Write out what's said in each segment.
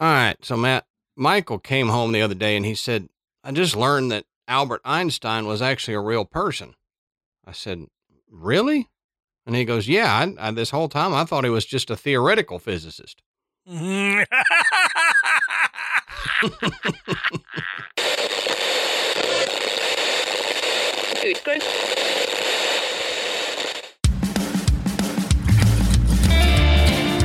All right. So, Matt, Michael came home the other day and he said, I just learned that Albert Einstein was actually a real person. I said, Really? And he goes, Yeah, I, I, this whole time I thought he was just a theoretical physicist.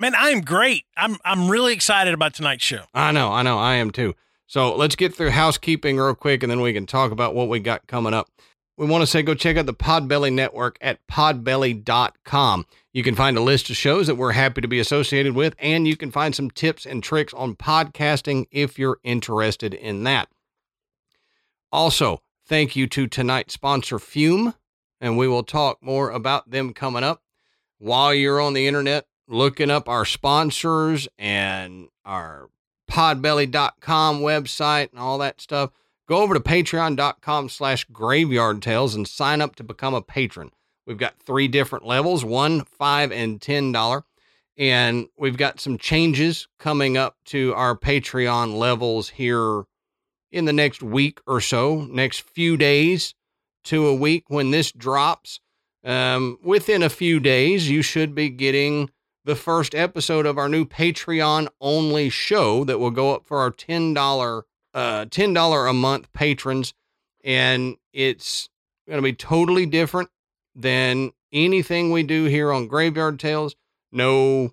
Man, I am great. I'm I'm really excited about tonight's show. I know, I know, I am too. So let's get through housekeeping real quick and then we can talk about what we got coming up. We want to say go check out the Podbelly Network at podbelly.com. You can find a list of shows that we're happy to be associated with, and you can find some tips and tricks on podcasting if you're interested in that. Also, thank you to tonight's sponsor, Fume, and we will talk more about them coming up. While you're on the internet, looking up our sponsors and our podbelly.com website and all that stuff, go over to patreon.com slash graveyard tales and sign up to become a patron. We've got three different levels, one, five, and ten dollar. And we've got some changes coming up to our Patreon levels here in the next week or so, next few days to a week when this drops. Um, within a few days, you should be getting the first episode of our new Patreon only show that will go up for our $10 uh $10 a month patrons and it's going to be totally different than anything we do here on Graveyard Tales. No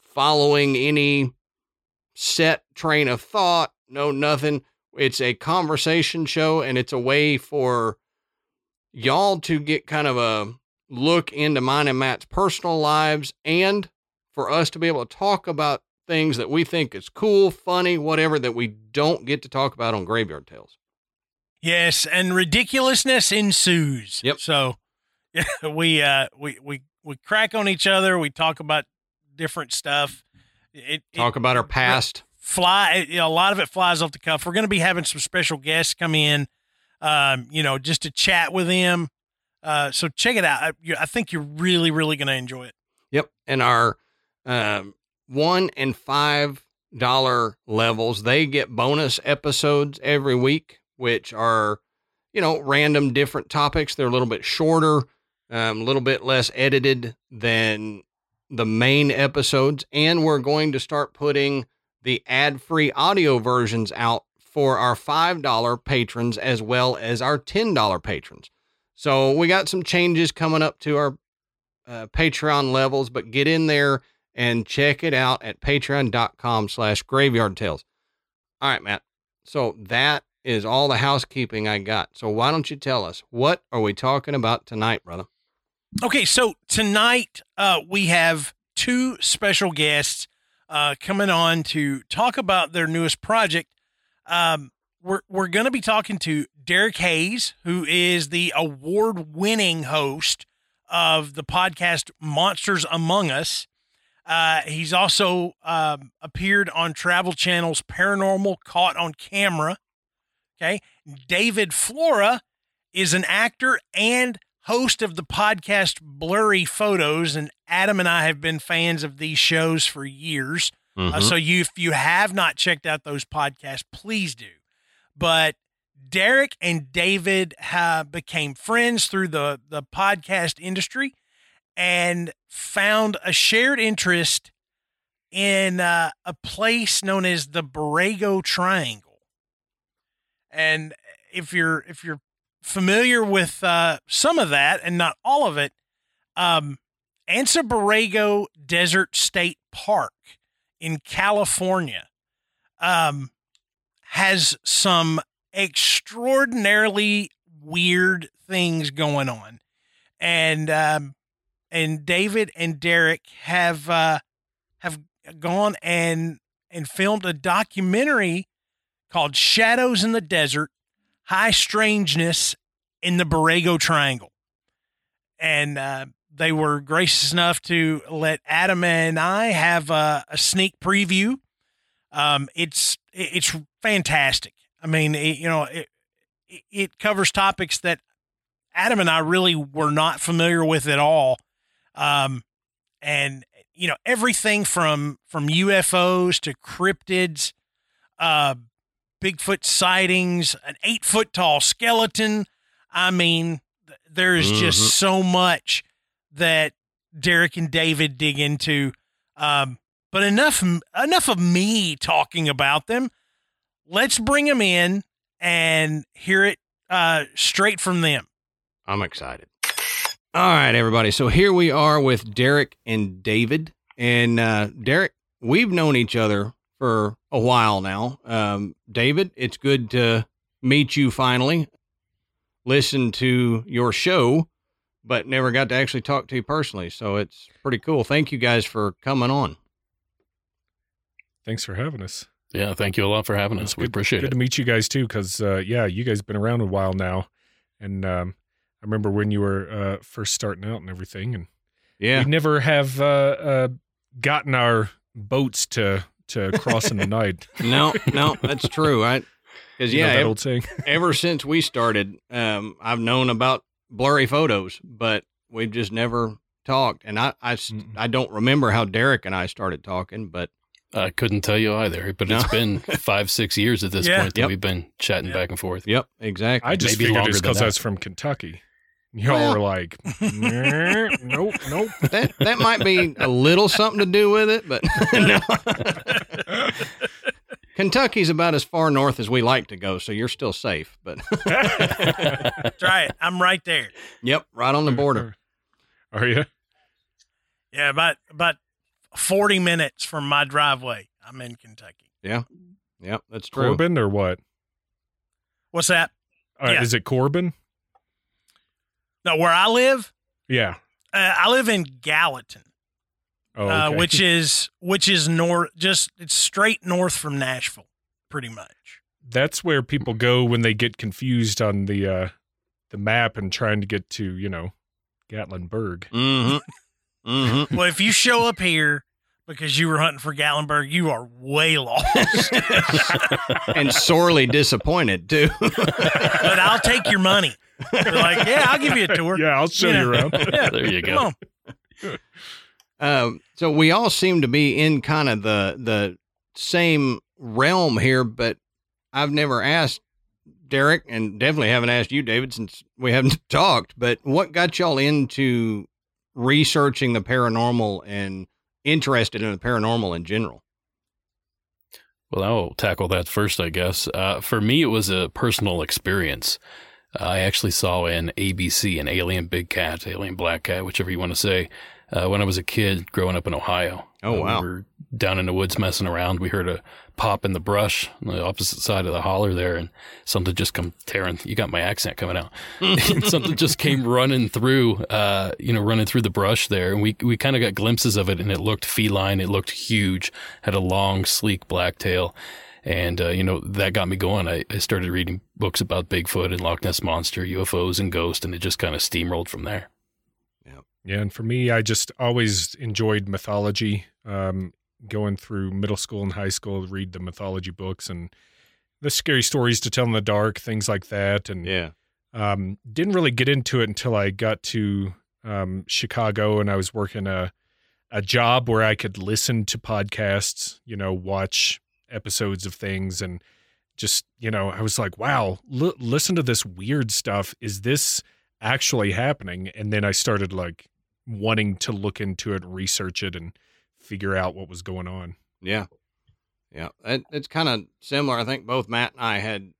following any set train of thought, no nothing. It's a conversation show and it's a way for y'all to get kind of a look into mine and Matt's personal lives and for us to be able to talk about things that we think is cool, funny, whatever that we don't get to talk about on Graveyard Tales. Yes, and ridiculousness ensues. Yep. So yeah, we uh we we we crack on each other, we talk about different stuff. It, talk it, about our past. Fly, you know, a lot of it flies off the cuff. We're going to be having some special guests come in, um, you know, just to chat with them. Uh, so check it out. I, I think you're really, really going to enjoy it. Yep, and our um, one and five dollar levels, they get bonus episodes every week, which are, you know, random different topics. They're a little bit shorter, um, a little bit less edited than the main episodes. And we're going to start putting the ad free audio versions out for our $5 patrons as well as our $10 patrons. So we got some changes coming up to our uh, Patreon levels, but get in there and check it out at patreon.com slash graveyard tales. All right, Matt. So that is all the housekeeping I got. So why don't you tell us what are we talking about tonight, brother? Okay, so tonight uh, we have two special guests uh, coming on to talk about their newest project. Um, we're we're going to be talking to Derek Hayes, who is the award-winning host of the podcast Monsters Among Us. Uh, he's also um, appeared on Travel Channel's Paranormal Caught on Camera. Okay. David Flora is an actor and host of the podcast Blurry Photos. And Adam and I have been fans of these shows for years. Mm-hmm. Uh, so you, if you have not checked out those podcasts, please do. But Derek and David have became friends through the, the podcast industry and found a shared interest in uh, a place known as the Borrego Triangle. And if you're if you're familiar with uh, some of that and not all of it, um, Anza Borrego Desert State Park in California um, has some extraordinarily weird things going on. And um, and David and Derek have uh, have gone and and filmed a documentary called Shadows in the Desert High Strangeness in the Borrego Triangle. And uh, they were gracious enough to let Adam and I have a, a sneak preview. Um, it's it's fantastic. I mean, it, you know, it, it covers topics that Adam and I really were not familiar with at all. Um, and you know everything from from UFOs to cryptids, uh, Bigfoot sightings, an eight foot tall skeleton. I mean, there is Mhm. just so much that Derek and David dig into. Um, but enough enough of me talking about them. Let's bring them in and hear it uh, straight from them. I'm excited. All right, everybody. So here we are with Derek and David. And uh, Derek, we've known each other for a while now. Um, David, it's good to meet you finally. Listen to your show, but never got to actually talk to you personally. So it's pretty cool. Thank you guys for coming on. Thanks for having us. Yeah, thank you a lot for having us. We Good- appreciate Good it. Good to meet you guys too, because uh, yeah, you guys been around a while now, and um, I remember when you were uh, first starting out and everything, and Yeah. we never have uh, uh, gotten our boats to to cross in the night. No, no, that's true. I because You know yeah, that ev- old saying. ever since we started, um, I've known about blurry photos, but we've just never talked. And I, I, s- Mm-mm. I don't remember how Derek and I started talking, but I couldn't tell you either, but No. it's been five, six years at this Yeah. point that Yep. we've been chatting Yeah. back and forth. yep, exactly. I just Maybe figured it's because I was from Kentucky. Y'all Well- were like, "Nah, nope, nope. that that might be a little something to do with it, but no. Kentucky's about as far north as we like to go, so you're still safe. But That's right. I'm right there. yep, right on the border. Are you? Yeah, about about forty minutes from my driveway. I'm in Kentucky. Yeah. yeah, that's true. Corbin or what? What's that? Uh, Yeah. Is it Corbin? No, where I live, Yeah. uh, I live in Gallatin, Oh, uh, which is which is north, just it's straight north from Nashville, pretty much. that's where people go when they get confused on the uh the map and trying to get to you know Gatlinburg. Mm-hmm. Mm-hmm. well, if you show up here because you were hunting for Gatlinburg, you are way lost. and sorely disappointed too. but I'll take your money. They're like, yeah, I'll give you a tour. Yeah, I'll show Yeah. you around. Yeah, There you come go. on. Um, so we all seem to be in kind of the the same realm here, but I've never asked Derek, and definitely haven't asked you, David, since we haven't talked. But what got y'all into researching the paranormal and interested in the paranormal in general? Well, I'll tackle that first, I guess. Uh, for me, it was a personal experience. I actually saw an ABC, an alien big cat, alien black cat, whichever you want to say, uh, when I was a kid growing up in Ohio. Oh, Uh, wow. We were down in the woods messing around. We heard a pop in the brush on the opposite side of the holler there, and something just come tearing. You got my accent coming out. something just came running through, uh, you know, running through the brush there, and we we kind of got glimpses of it, and it looked feline. It looked huge. Had a long, sleek black tail, and uh, you know that got me going. I, I started reading books about Bigfoot and Loch Ness monster, UFOs, and ghosts, and it just kind of steamrolled from there. Yeah, and for me, I just always enjoyed mythology. Um, going through middle school and high school, read the mythology books and the scary stories to tell in the dark, things like that. And Yeah. um, didn't really get into it until I got to um, Chicago and I was working a a job where I could listen to podcasts, you know, watch episodes of things, and just you know, I was like, wow, l- listen to this weird stuff. Is this actually happening? And then I started like wanting to look into it, research it, and figure out what was going on. Yeah. Yeah. It, it's kind of similar. I think both Matt and I had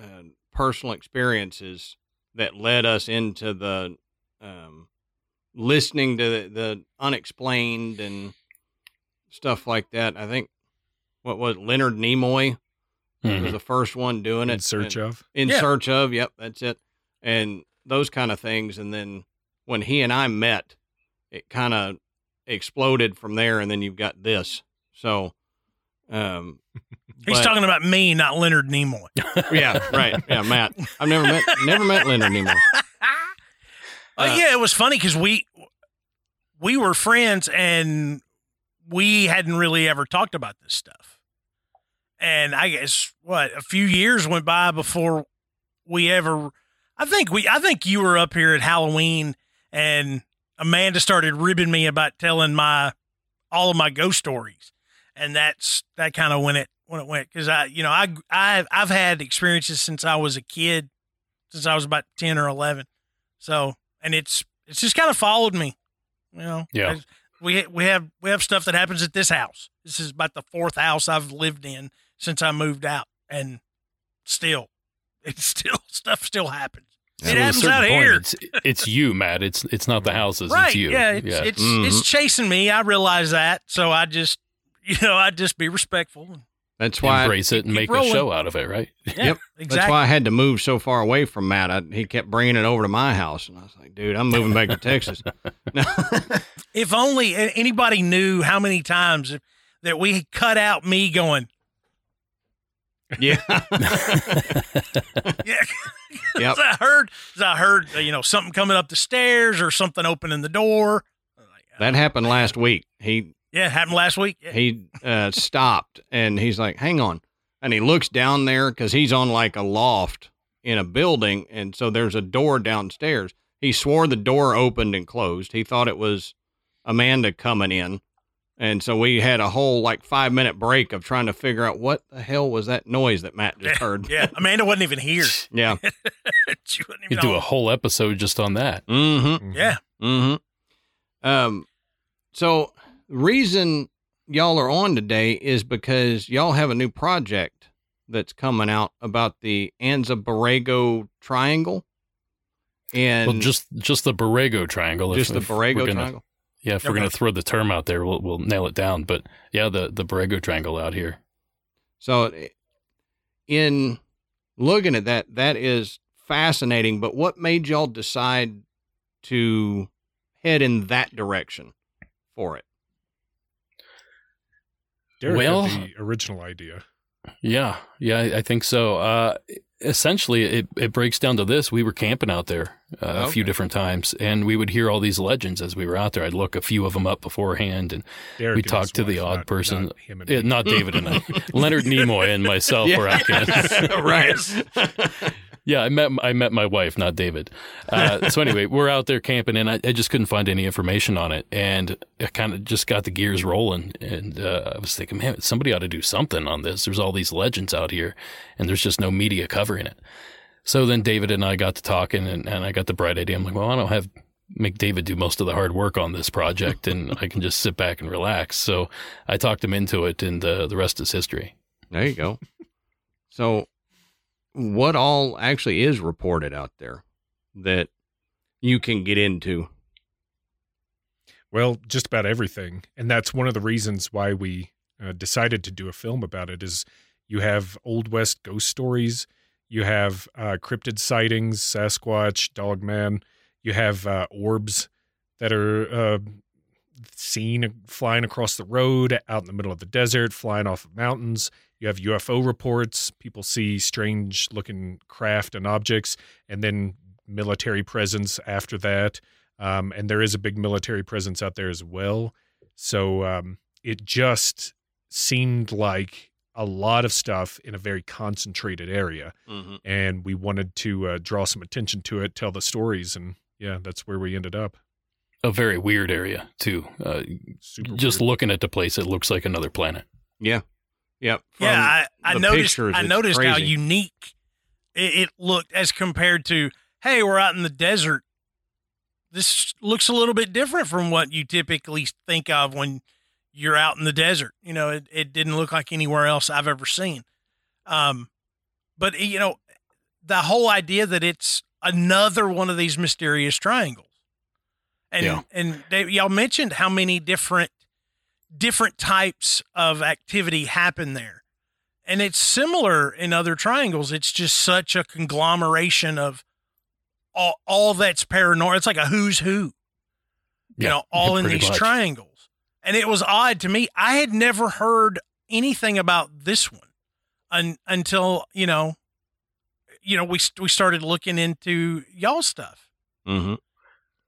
uh, personal experiences that led us into the um, listening to the, the unexplained and stuff like that. I think, what was it, Leonard Nimoy Mhm. was the first one doing it. In search and- of. in Yeah. search of yep that's it and those kind of things and then when he and i met it kind of exploded from there and then you've got this so um He's But- talking about me, not Leonard Nimoy. Yeah, right. Yeah, Matt. I've never met never met Leonard Nimoy. Uh, Uh, yeah, it was funny because we we were friends and we hadn't really ever talked about this stuff. And I guess what a few years went by before we ever. I think we. I think you were up here at Halloween and Amanda started ribbing me about telling my all of my ghost stories, and that's that kind of when it when it went because I you know I I I've had experiences since I was a kid, since I was about ten or eleven, so and it's it's just kind of followed me, you know. Yeah. We we have we have stuff that happens at this house. This is about the fourth house I've lived in since I moved out, and still, it's still stuff still happens. So it at a happens certain out point, here. It's, it's you, Matt. It's it's not the houses. right? It's you. Yeah, it's it's Mhm. it's chasing me. I realize that, so I just you know I just be respectful. That's why Embrace it and make rolling. a show out of it, right? Yeah, Yep, exactly. That's why I had to move so far away from Matt. I, he kept bringing it over to my house, and I was like, "Dude, I'm moving back to Texas." If only anybody knew how many times that we cut out me going, yeah, yeah. Yep. I heard, I heard, uh, you know, something coming up the stairs or something opening the door. That happened last week. He yeah, it happened last week. Yeah. he uh, stopped, and he's like, "Hang on," and he looks down there because he's on like a loft in a building, and so there's a door downstairs. He swore the door opened and closed. He thought it was Amanda coming in. And so we had a whole like five minute break of trying to figure out what the hell was that noise that Matt just heard. yeah, Amanda wasn't even here. Yeah. she wasn't You even do a whole episode just on that. Mm-hmm. Yeah. Mm-hmm. Um, so reason y'all are on today is because y'all have a new project that's coming out about the Anza Borrego Triangle. And well, just just the Borrego Triangle. just the if we're Borrego gonna- Triangle. Yeah, if we're gonna throw the term out there, we'll we'll nail it down. But yeah, the the Borrego Triangle out here. So, in looking at that, that is fascinating. But what made y'all decide to head in that direction for it? Derek Well- had the original idea. Yeah, yeah, I I think so. Uh, essentially, it, it breaks down to this: we were camping out there uh, a few different times, and we would hear all these legends as we were out there. I'd look a few of them up beforehand, and Derek We talked to the odd not- person. not not David and I, Leonard Nimoy and myself were out camping. right. Yeah, I met I met my wife, not David. Uh, so anyway, we're out there camping, and I, I just couldn't find any information on it, and I kind of just got the gears rolling, and uh, I was thinking, man, somebody ought to do something on this. There's all these legends out here, and there's just no media covering it. So then David and I got to talking, and, and I got the bright idea. I'm like, well, I don't have make David do most of the hard work on this project, and I can just sit back and relax. So I talked him into it, and uh, the rest is history. There you go. So, what all actually is reported out there that you can get into? Well, just about everything, and that's one of the reasons why we uh, decided to do a film about it. Is you have old west ghost stories, you have uh, cryptid sightings, Sasquatch, Dogman, you have uh, orbs that are uh, seen flying across the road, out in the middle of the desert, flying off of mountains. You have UFO reports. People see strange looking craft and objects, and then military presence after that. Um, and there is a big military presence out there as well. So um, it just seemed like a lot of stuff in a very concentrated area. Mm-hmm. And we wanted to uh, draw some attention to it, tell the stories. And yeah, that's where we ended up. A very weird area too. Uh, Super just weird. looking at the place, it looks like another planet. Yeah. Yep. Yeah, I, I noticed. I noticed how unique it, it looked as compared to, hey, we're out in the desert. This looks a little bit different from what you typically think of when you're out in the desert. You know, it, it didn't look like anywhere else I've ever seen. Um, but you know, the whole idea that it's another one of these mysterious triangles, and Yeah. and they, y'all mentioned how many different different types of activity happen there. And it's similar in other triangles. It's just such a conglomeration of all, all that's paranormal. It's like a who's who, you Yeah, know, all in these much. triangles. And it was odd to me. I had never heard anything about this one un, until you know, you know, we we started looking into y'all stuff. Mm-hmm.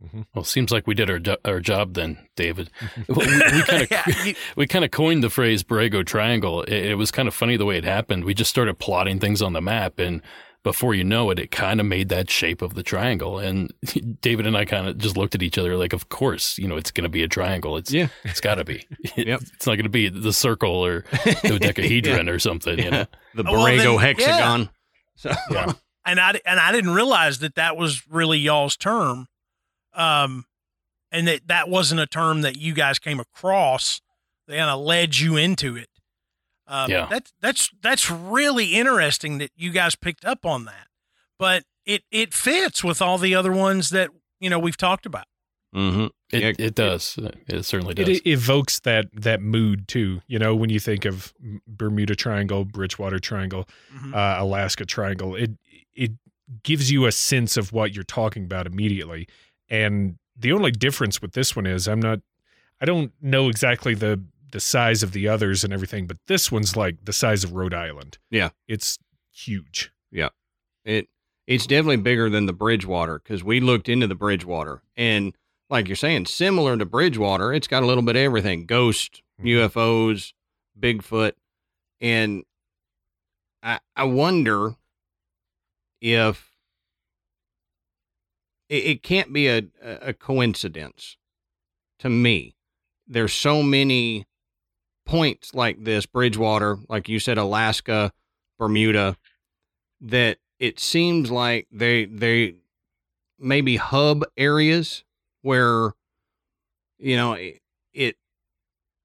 Mm-hmm. Well, it seems like we did our do- our job then, David. Mm-hmm. we kind of Yeah, we kind of coined the phrase Borrego Triangle. It, it was kind of funny the way it happened. We just started plotting things on the map, and before you know it, it kind of made that shape of the triangle. And David and I kind of just looked at each other like, of course, you know, it's going to be a triangle. It's Yeah. it's got to be. Yep. It's not going to be the circle or the dodecahedron or something. You know. The Well, Borrego then, hexagon. So, Yeah. and I and I didn't realize that that was really y'all's term, um, and that that wasn't a term that you guys came across. They kind of led you into it. Um, Yeah. that's that's that's really interesting that you guys picked up on that, but it it fits with all the other ones that you know we've talked about. hmm It, Yeah, it does. It certainly does. It evokes that that mood too. You know, when you think of Bermuda Triangle, Bridgewater Triangle, Mhm. uh, Alaska Triangle, it it gives you a sense of what you're talking about immediately. And the only difference with this one is I'm not I don't know exactly the the size of the others and everything, but this one's like the size of Rhode Island. Yeah. It's huge. Yeah. It it's definitely bigger than the Bridgewater because we looked into the Bridgewater and like you're saying, similar to Bridgewater, it's got a little bit of everything: ghost, Mhm. UFOs, Bigfoot, and I I wonder if it, it can't be a a coincidence to me. There's so many points like this, Bridgewater, like you said, Alaska, Bermuda, that it seems like they they maybe hub areas where you know it, it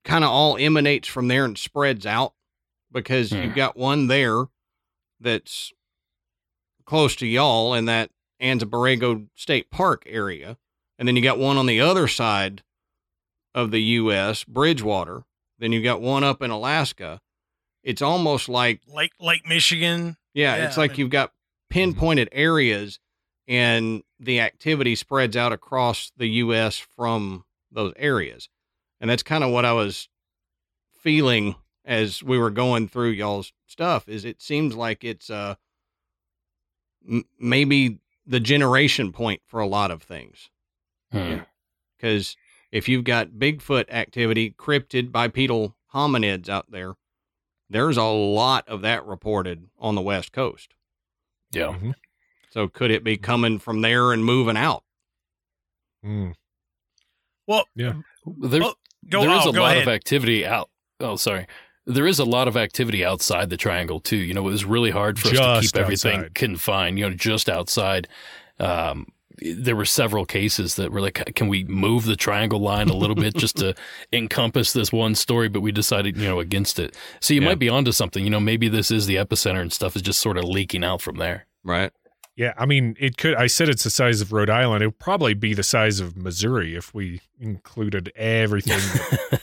kind of all emanates from there and spreads out because Hmm. you've got one there that's close to y'all in that Anza Borrego State Park area, and then you got one on the other side of the U.S. Bridgewater. Then you got one up in Alaska. It's almost like Lake Lake Michigan. yeah, Yeah, it's I like mean- you've got pinpointed areas and the activity spreads out across the US from those areas. And that's kind of what I was feeling as we were going through y'all's stuff is it seems like it's uh m- maybe the generation point for a lot of things Hmm. Yeah. cuz if you've got Bigfoot activity, cryptid bipedal hominids out there, there's a lot of that reported on the West Coast. Yeah. Mhm. So could it be coming from there and moving out? Mm. Well, Yeah. There's Oh, go, there is oh, a lot ahead. of activity out. Oh, sorry. There is a lot of activity outside the triangle too. You know, it was really hard for us to Just keep everything confined. You know, just outside. Um, there were several cases that were like, can we move the triangle line a little bit just to encompass this one story? But we decided, you know, against it. So you Yeah. might be onto something. You know, maybe this is the epicenter and stuff is just sort of leaking out from there. Right. Yeah, I mean, it could. I said it's the size of Rhode Island. It would probably be the size of Missouri if we included everything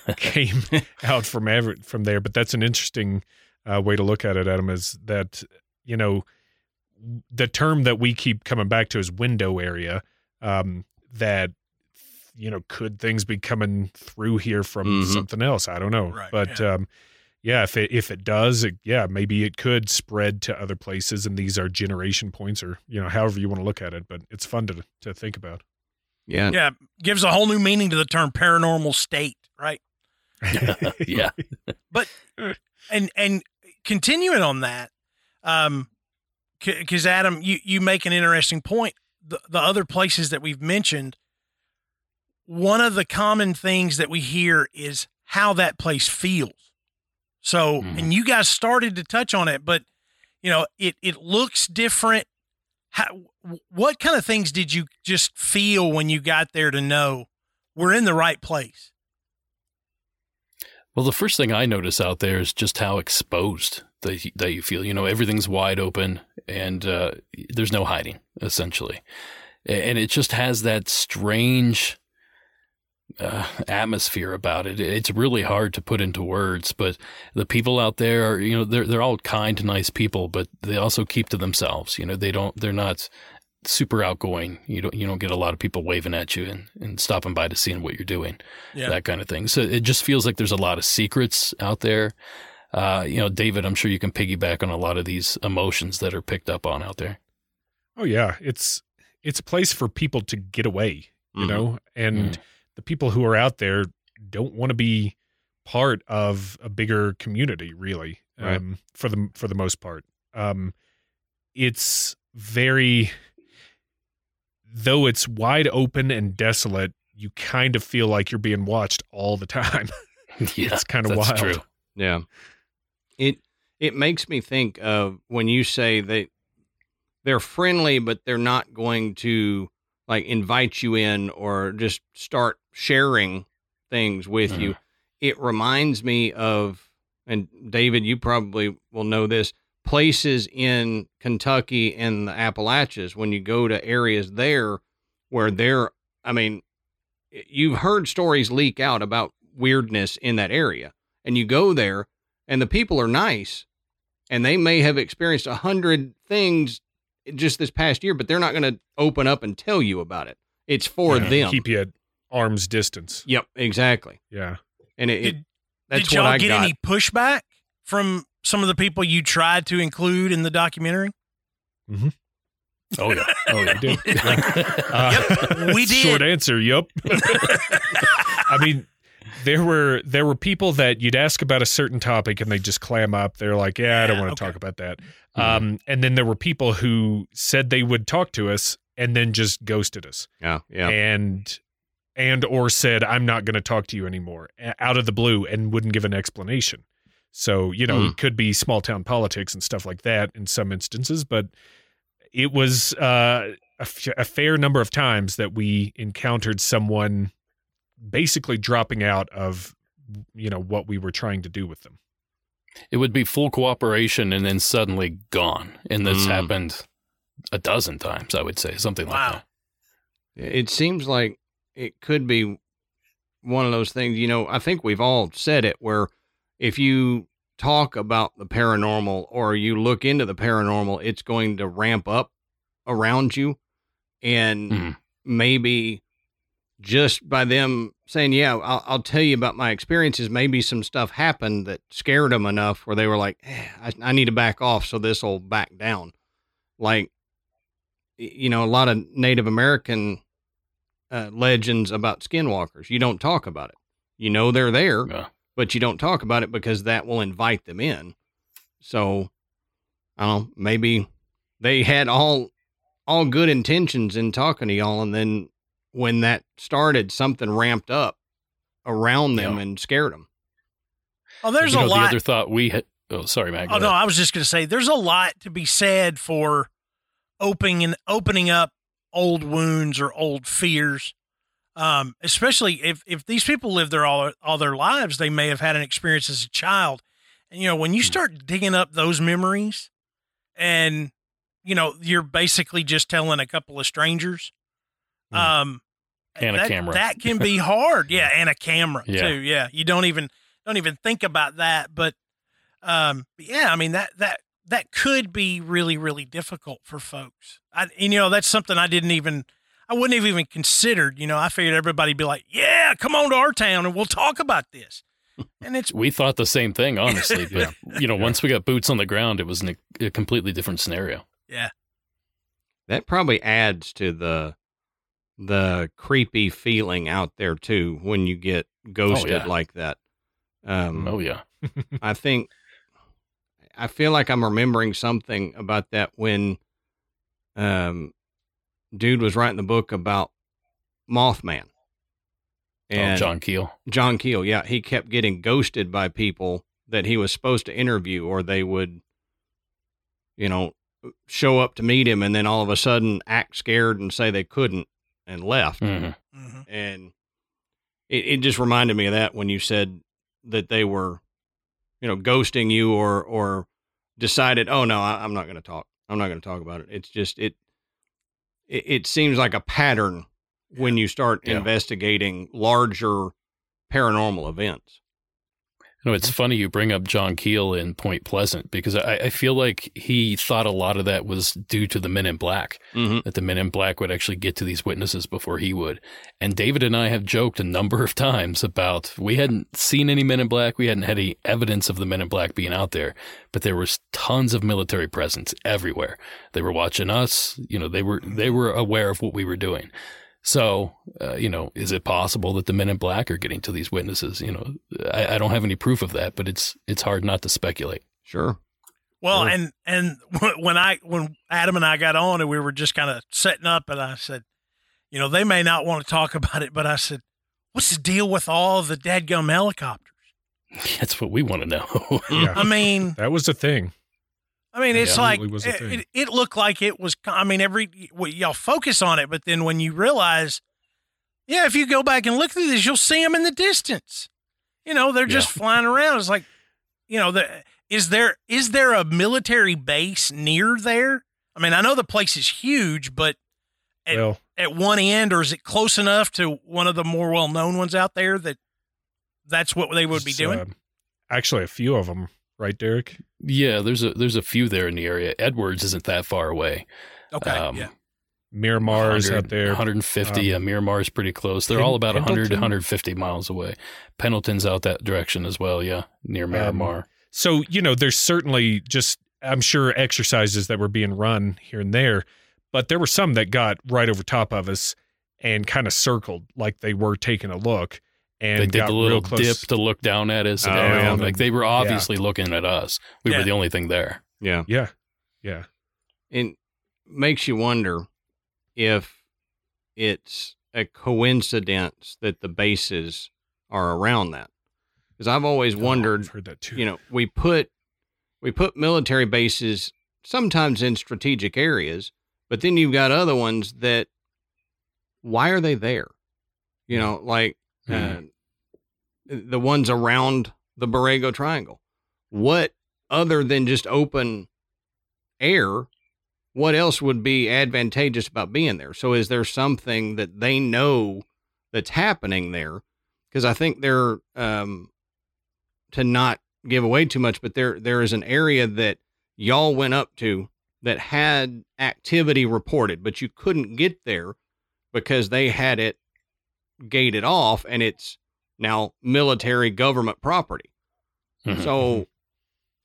that came out from ever from there. But that's an interesting uh, way to look at it, Adam. Is that you know the term that we keep coming back to is window area. Um, that you know, could things be coming through here from Mhm. something else? I don't know, Right, but yeah. um, yeah, if it if it does, it, yeah, maybe it could spread to other places, and these are generation points, or you know, however you want to look at it. But it's fun to to think about. Yeah. yeah, gives a whole new meaning to the term paranormal state, right? yeah. But and and continuing on that um because adam you you make an interesting point the, the other places that we've mentioned one of the common things that we hear is how that place feels so Mhm. and you guys started to touch on it but you know it it looks different how what kind of things did you just feel when you got there to know we're in the right place Well, the first thing I notice out there is just how exposed that that you feel. You know, everything's wide open and uh, there's no hiding, essentially. And it just has that strange uh, atmosphere about it. It's really hard to put into words, but the people out there are, you know, they're they're all kind, nice people, but they also keep to themselves. You know, they don't, they're not super outgoing. You don't, you don't get a lot of people waving at you and, and stopping by to seeing what you're doing yeah that kind of thing. So it just feels like there's a lot of secrets out there. uh, you know, David, I'm sure you can piggyback on a lot of these emotions that are picked up on out there. Oh yeah, it's it's a place for people to get away, you Mhm. know, and Mhm. The people who are out there don't want to be part of a bigger community, really, Right. um, for the for the most part. Um, it's very, though it's wide open and desolate. You kind of feel like you're being watched all the time. yeah, it's kind of that's wild. true. Yeah. It it makes me think of when you say that they're friendly but they're not going to like invite you in or just start sharing things with you. Mm-hmm. It reminds me of and David you probably will know this places in Kentucky and the Appalachians when you go to areas there where they're I mean you've heard stories leak out about weirdness in that area and you go there and the people are nice and they may have experienced a hundred things just this past year but they're not going to open up and tell you about it. It's for Yeah, them. keep you arm's distance. yep exactly Yeah. and it, it Did, that's did what y'all i get got any pushback from some of the people you tried to include in the documentary? Oh yeah, oh yeah. We did. Uh, Yep, we did. Short answer, yep. I mean, there were there were people that you'd ask about a certain topic and they just clam up. They're like, "Yeah, I don't Yeah, want to okay. talk about that." Mhm. Um, and then there were people who said they would talk to us and then just ghosted us, yeah yeah and and or said, "I'm not going to talk to you anymore," out of the blue, and wouldn't give an explanation. So you know, Hmm. it could be small town politics and stuff like that in some instances, but it was uh, a, f- a fair number of times that we encountered someone basically dropping out of you know what we were trying to do with them. It would be full cooperation and then suddenly gone, and this Mm. happened a dozen times. I would say something like Wow. that. it seems like it could be one of those things you know i think we've all said it where if you talk about the paranormal or you look into the paranormal it's going to ramp up around you and Mhm. maybe just by them saying yeah I'll, I'll tell you about my experiences maybe some stuff happened that scared them enough where they were like eh, I, I need to back off so this will back down like you know a lot of native american uh, legends about skinwalkers you don't talk about it you know they're there Yeah. but you don't talk about it because that will invite them in so i don't know maybe they had all all good intentions in talking to y'all and then when that started something ramped up around them Yeah. and scared them Oh, there's you a lot. The other thought we had. Oh, sorry, Matt. go Oh no. I was just going to say there's a lot to be said for opening and opening up old wounds or old fears. Um, especially if if these people live there all all their lives, they may have had an experience as a child. And you know, when you Hmm. start digging up those memories, and you know, you're basically just telling a couple of strangers. Hmm. Um, And a camera. that can be hard. Yeah, and a camera Yeah. too. Yeah, you don't even don't even think about that. But um, but yeah, I mean that that that could be really really difficult for folks. I and, you know that's something I didn't even I wouldn't have even considered. You know, I figured everybody'd be like, yeah, come on to our town and we'll talk about this. And it's we thought the same thing, honestly. But you know, once we got boots on the ground, it was an, a completely different scenario. Yeah. That probably adds to the the creepy feeling out there too when you get ghosted yeah. like that um Oh yeah, I think I feel like I'm remembering something about that when um dude was writing the book about Mothman. oh, And John Keel. John Keel, yeah, he kept getting ghosted by people that he was supposed to interview or they would you know show up to meet him and then all of a sudden act scared and say they couldn't and left Mhm. mhm. and it, it just reminded me of that when you said that they were you know ghosting you or or decided oh no I, i'm not going to talk. I'm not going to talk about it. It's just it, it it seems like a pattern when you start Yeah. investigating larger paranormal events No, it's funny you bring up John Keel in Point Pleasant because I, I feel like he thought a lot of that was due to the Men in Black, Mm-hmm. that the Men in Black would actually get to these witnesses before he would. And David and I have joked a number of times about we hadn't seen any Men in Black, we hadn't had any evidence of the Men in Black being out there, but there was tons of military presence everywhere. They were watching us, you know, they were they were aware of what we were doing. So, uh, you know, is it possible that the men in black are getting to these witnesses? You know, I, I don't have any proof of that, but it's it's hard not to speculate. Sure. Well, Sure. and and when I when Adam and I got on and we were just kind of setting up, and I said, you know, they may not want to talk about it, but I said, what's the deal with all the dadgum helicopters? That's what we want to know. Yeah. I mean, That was the thing. I mean, it's like Absolutely it, it, it looked like it was. I mean, every well, y'all focus on it, but then when you realize, yeah, if you go back and look through this, you'll see them in the distance. You know, they're just flying around. It's like, you know, the, is there is there a military base near there? I mean, I know the place is huge, but at, Well, at one end, or is it close enough to one of the more well known ones out there that that's what they would be doing? uh, actually, a few of them, right, Derek? yeah, there's a there's a few there in the area. Edwards isn't that far away. okay, um, yeah. Miramar's out there. 150. Um, uh, Miramar's pretty close. They're Pen- all about 100 150 miles away. Pendleton's out that direction as well. Yeah, near Um, Miramar. So, you know, there's certainly just, I'm sure, exercises that were being run here and there, but there were some that got right over top of us and kind of circled like they were taking a look and they did got the little dip to look down at us, Oh, yeah. like they were obviously looking at us. We Yeah. were the only thing there. Yeah. Yeah. Yeah. It makes you wonder if it's a coincidence that the bases are around that. Because I've always Oh, wondered, I've heard that too. you know, we put we put military bases sometimes in strategic areas, but then you've got other ones that why are they there? You know, like uh, the ones around the Borrego Triangle. What other than just open air? What else would be advantageous about being there? So, is there something that they know that's happening there? Because I think they're um, to not give away too much, but there there is an area that y'all went up to that had activity reported, but you couldn't get there because they had it gated off and it's now military government property. Mhm. So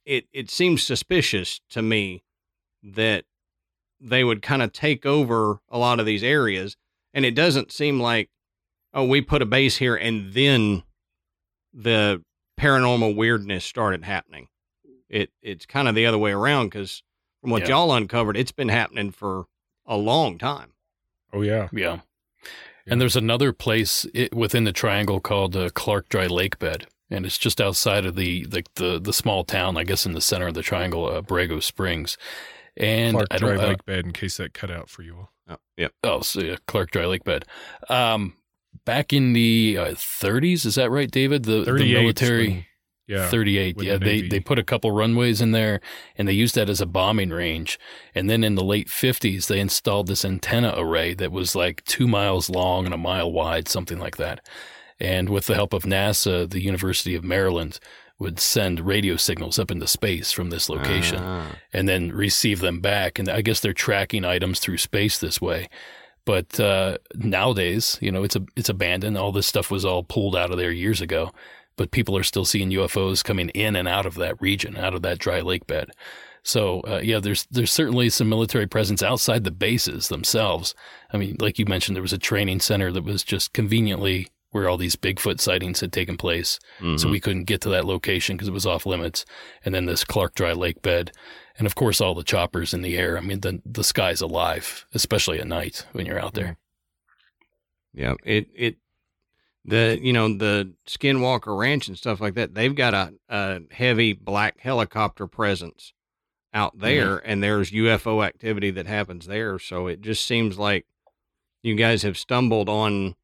it it seems suspicious to me that they would kind of take over a lot of these areas and it doesn't seem like oh we put a base here and then the paranormal weirdness started happening. It it's kind of the other way around cuz from what Yeah. y'all uncovered it's been happening for a long time. oh, yeah. Yeah. And there's another place i within the triangle called uh, Clark Dry Lake Bed, and it's just outside of the, the the the small town, I guess, in the center of the triangle, uh, Borrego Springs. And Clark I Dry don't, uh, Lake Bed in case that cut out for you all. Oh, yep. oh, so yeah, Clark Dry Lake Bed. Um, back in the uh, 30s, is that right, David? The, the 38 's military. Yeah. 38 yeah the they they put a couple runways in there and they used that as a bombing range and then in the late 50s they installed this antenna array that was like 2 miles long and a mile wide something like that and with the help of NASA the University of Maryland would send radio signals up into space from this location Ah. and then receive them back. And I guess they're tracking items through space this way. But uh, nowadays, you know, it's a, it's abandoned. All this stuff was all pulled out of there years ago. But people are still seeing UFOs coming in and out of that region, out of that dry lake bed. So uh, yeah, there's there's certainly some military presence outside the bases themselves. I mean, like you mentioned, there was a training center that was just conveniently where all these Bigfoot sightings had taken place. So Mhm. we couldn't get to that location because it was off limits. And then this Clark Dry Lake bed, and of course all the choppers in the air. I mean, the the sky's alive, especially at night when you're out there. Yeah, it it the you know the Skinwalker Ranch and stuff like that. They've got a, a heavy black helicopter presence out there, and there's UFO activity that happens there. So it just seems like you guys have stumbled on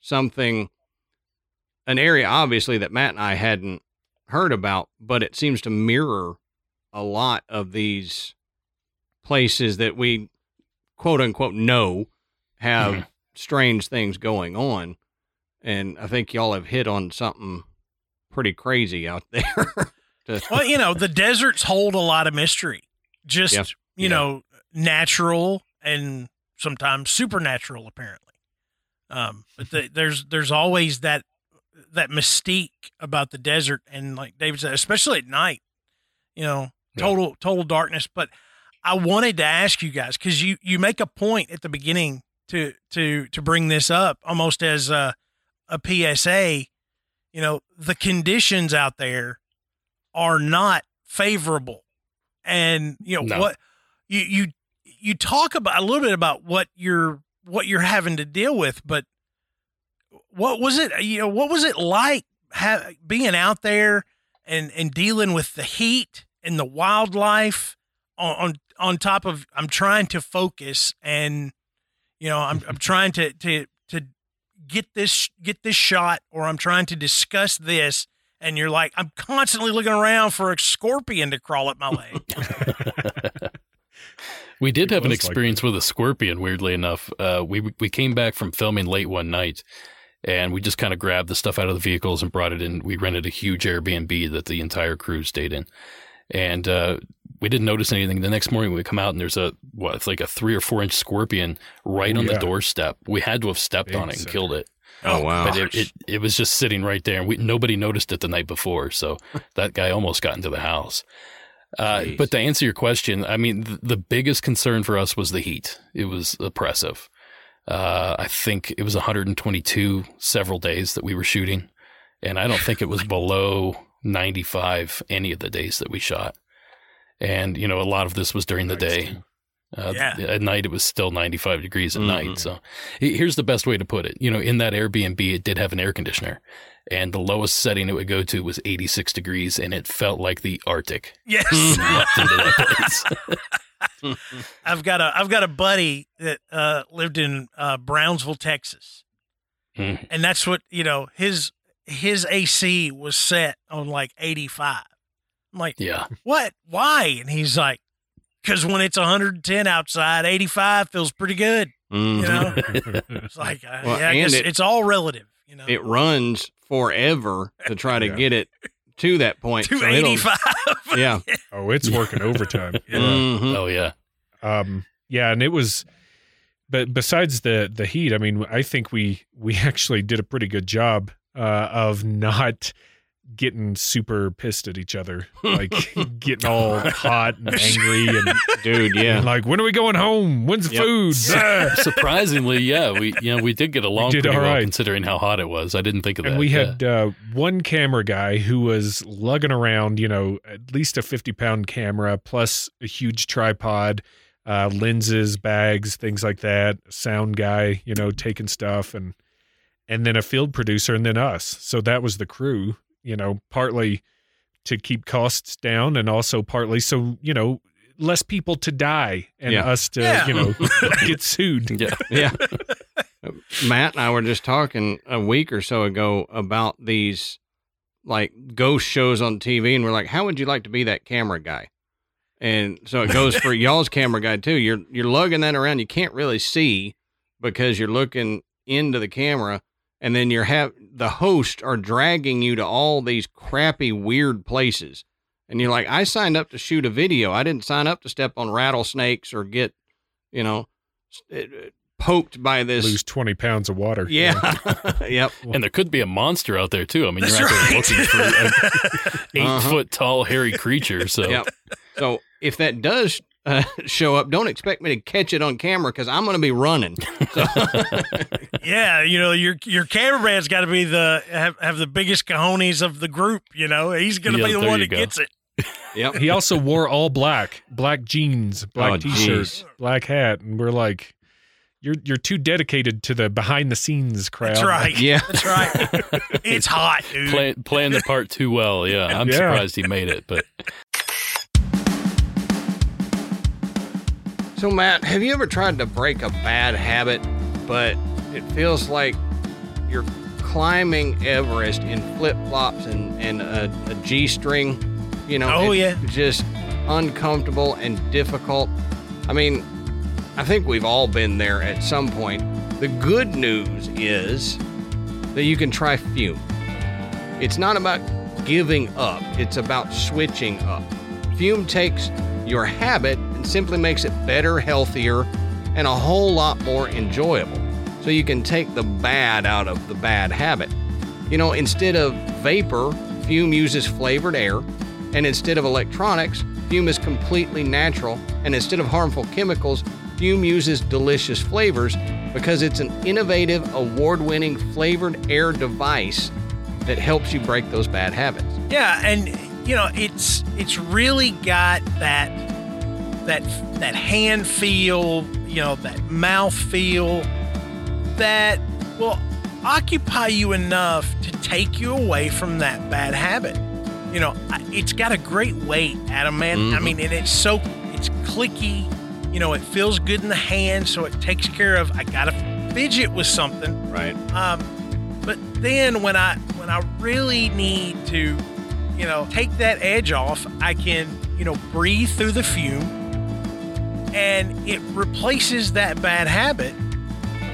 something, an area obviously that Matt and I hadn't heard about, but it seems to mirror a lot of these places that we quote unquote know have Mhm. strange things going on. And I think y'all have hit on something pretty crazy out there. to- well, you know, the deserts hold a lot of mystery. Just Yeah. you Yeah. know, natural and sometimes supernatural, apparently. Um, but the, there's there's always that that mystique about the desert, and like David said, especially at night. You know, Yeah. total total darkness. But I wanted to ask you guys because you you make a point at the beginning to to to bring this up almost as a a PSA. You know, the conditions out there are not favorable, and you know No. what you you you talk about a little bit about what you're what you're having to deal with, but what was it? You know, what was it like ha- being out there and and dealing with the heat and the wildlife on on, on top of I'm trying to focus and you know I'm I'm trying to to to get this get this shot or I'm trying to discuss this and you're like I'm constantly looking around for a scorpion to crawl up my leg. We did It have an was like experience with a scorpion. Weirdly enough, uh, we we came back from filming late one night, and we just kind of grabbed the stuff out of the vehicles and brought it in. We rented a huge Airbnb that the entire crew stayed in, and uh, we didn't notice anything. The next morning we come out and there's a what? It's like a three or four inch scorpion right Oh, on yeah. the doorstep. We had to have stepped Big on it and sucker. killed it. Oh, wow. But it, it, it was just sitting right there, and we, nobody noticed it the night before. So that guy almost got into the house. Uh, but to answer your question, I mean, the, the biggest concern for us was the heat. It was oppressive. Uh, I think it was 122 several days that we were shooting, and I don't think it was below 95 any of the days that we shot. And you know, a lot of this was during the day. Uh, Yeah. At night, it was still 95 degrees at Mhm. night. So here's the best way to put it. You know, in that Airbnb, it did have an air conditioner, and the lowest setting it would go to was 86 degrees, and it felt like the Arctic. yes. Left into that place. I've got a I've got a buddy that uh, lived in uh, Brownsville, Texas, Hmm. and that's what you know his his AC was set on like eighty five. I'm like, yeah. what? Why? And he's like, because when it's 110 outside, 85 feels pretty good. Mhm. You know, it's like, uh, Well, yeah, I and guess it- it's all relative. You know, it runs forever to try to Yeah. get it to that point. to So 85. Yeah. Oh, it's working overtime. Yeah. Mhm. Oh, yeah. Um, yeah, and it was, but besides the the heat, I mean, I think we we actually did a pretty good job uh, of not getting super pissed at each other, like getting all hot and angry and, Dude, and yeah. like, when are we going home? When's the Yep. food? Surprisingly, yeah, we you know we did get along did pretty all well right. considering how hot it was. I didn't think of that. and we yeah. had uh, one camera guy who was lugging around, you know, at least a 50 pound camera plus a huge tripod, uh, lenses, bags, things like that. Sound guy, you know, taking stuff and and then a field producer and then us. So that was the crew, you know, partly to keep costs down and also partly so, you know, less people to die and Yeah. us to, Yeah. you know, get sued. yeah. Yeah. Matt and I were just talking a week or so ago about these like ghost shows on TV, and we're like, "How would you like to be that camera guy?" And so it goes for y'all's camera guy too. You're you're lugging that around. You can't really see because you're looking into the camera, and then you're have the hosts are dragging you to all these crappy weird places, and you're like, "I signed up to shoot a video. I didn't sign up to step on rattlesnakes or get, you know." s- uh, Poked by this Lose 20 pounds of water. yeah. yep. And there could be a monster out there too. I mean, you're That's out there looking for an 8 Uh-huh. foot tall hairy creature. So Yep. So if that does uh, show up, don't expect me to catch it on camera because I'm going to be running. So, yeah, you know, your your cameraman's got to be the have, have the biggest cojones of the group. You know, he's going to Yeah, be the one you that go. gets it. yep. he also wore all black, black jeans, black Oh, t-shirt, jeez. black hat, and we're like, "You're you're too dedicated to the behind the scenes crowd." That's right. Yeah. That's right. it's hot, dude. play, playing the part too well. Yeah, I'm Yeah. surprised he made it. But So, Matt, have you ever tried to break a bad habit, but it feels like you're climbing Everest in flip flops and, and a, a G string? You know, Oh, yeah. just uncomfortable and difficult. I mean, I think we've all been there at some point. The good news is that you can try Fume. It's not about giving up, it's about switching up. Fume takes your habit and simply makes it better, healthier, and a whole lot more enjoyable. So you can take the bad out of the bad habit. You know, instead of vapor, Fume uses flavored air, and instead of electronics, Fume is completely natural, and instead of harmful chemicals, Fume uses delicious flavors because it's an innovative, award winning flavored air device that helps you break those bad habits. Yeah, and you know, it's it's really got that that that hand feel, you know, that mouth feel that will occupy you enough to take you away from that bad habit. You know, it's got a great weight, Adam. Man, I Mhm. mean, and it's so it's clicky. You know, it feels good in the hand, so it takes care of. I gotta fidget with something. Right. Um, but then when I when I really need to, you know, take that edge off, I can you know breathe through the fume, and it replaces that bad habit,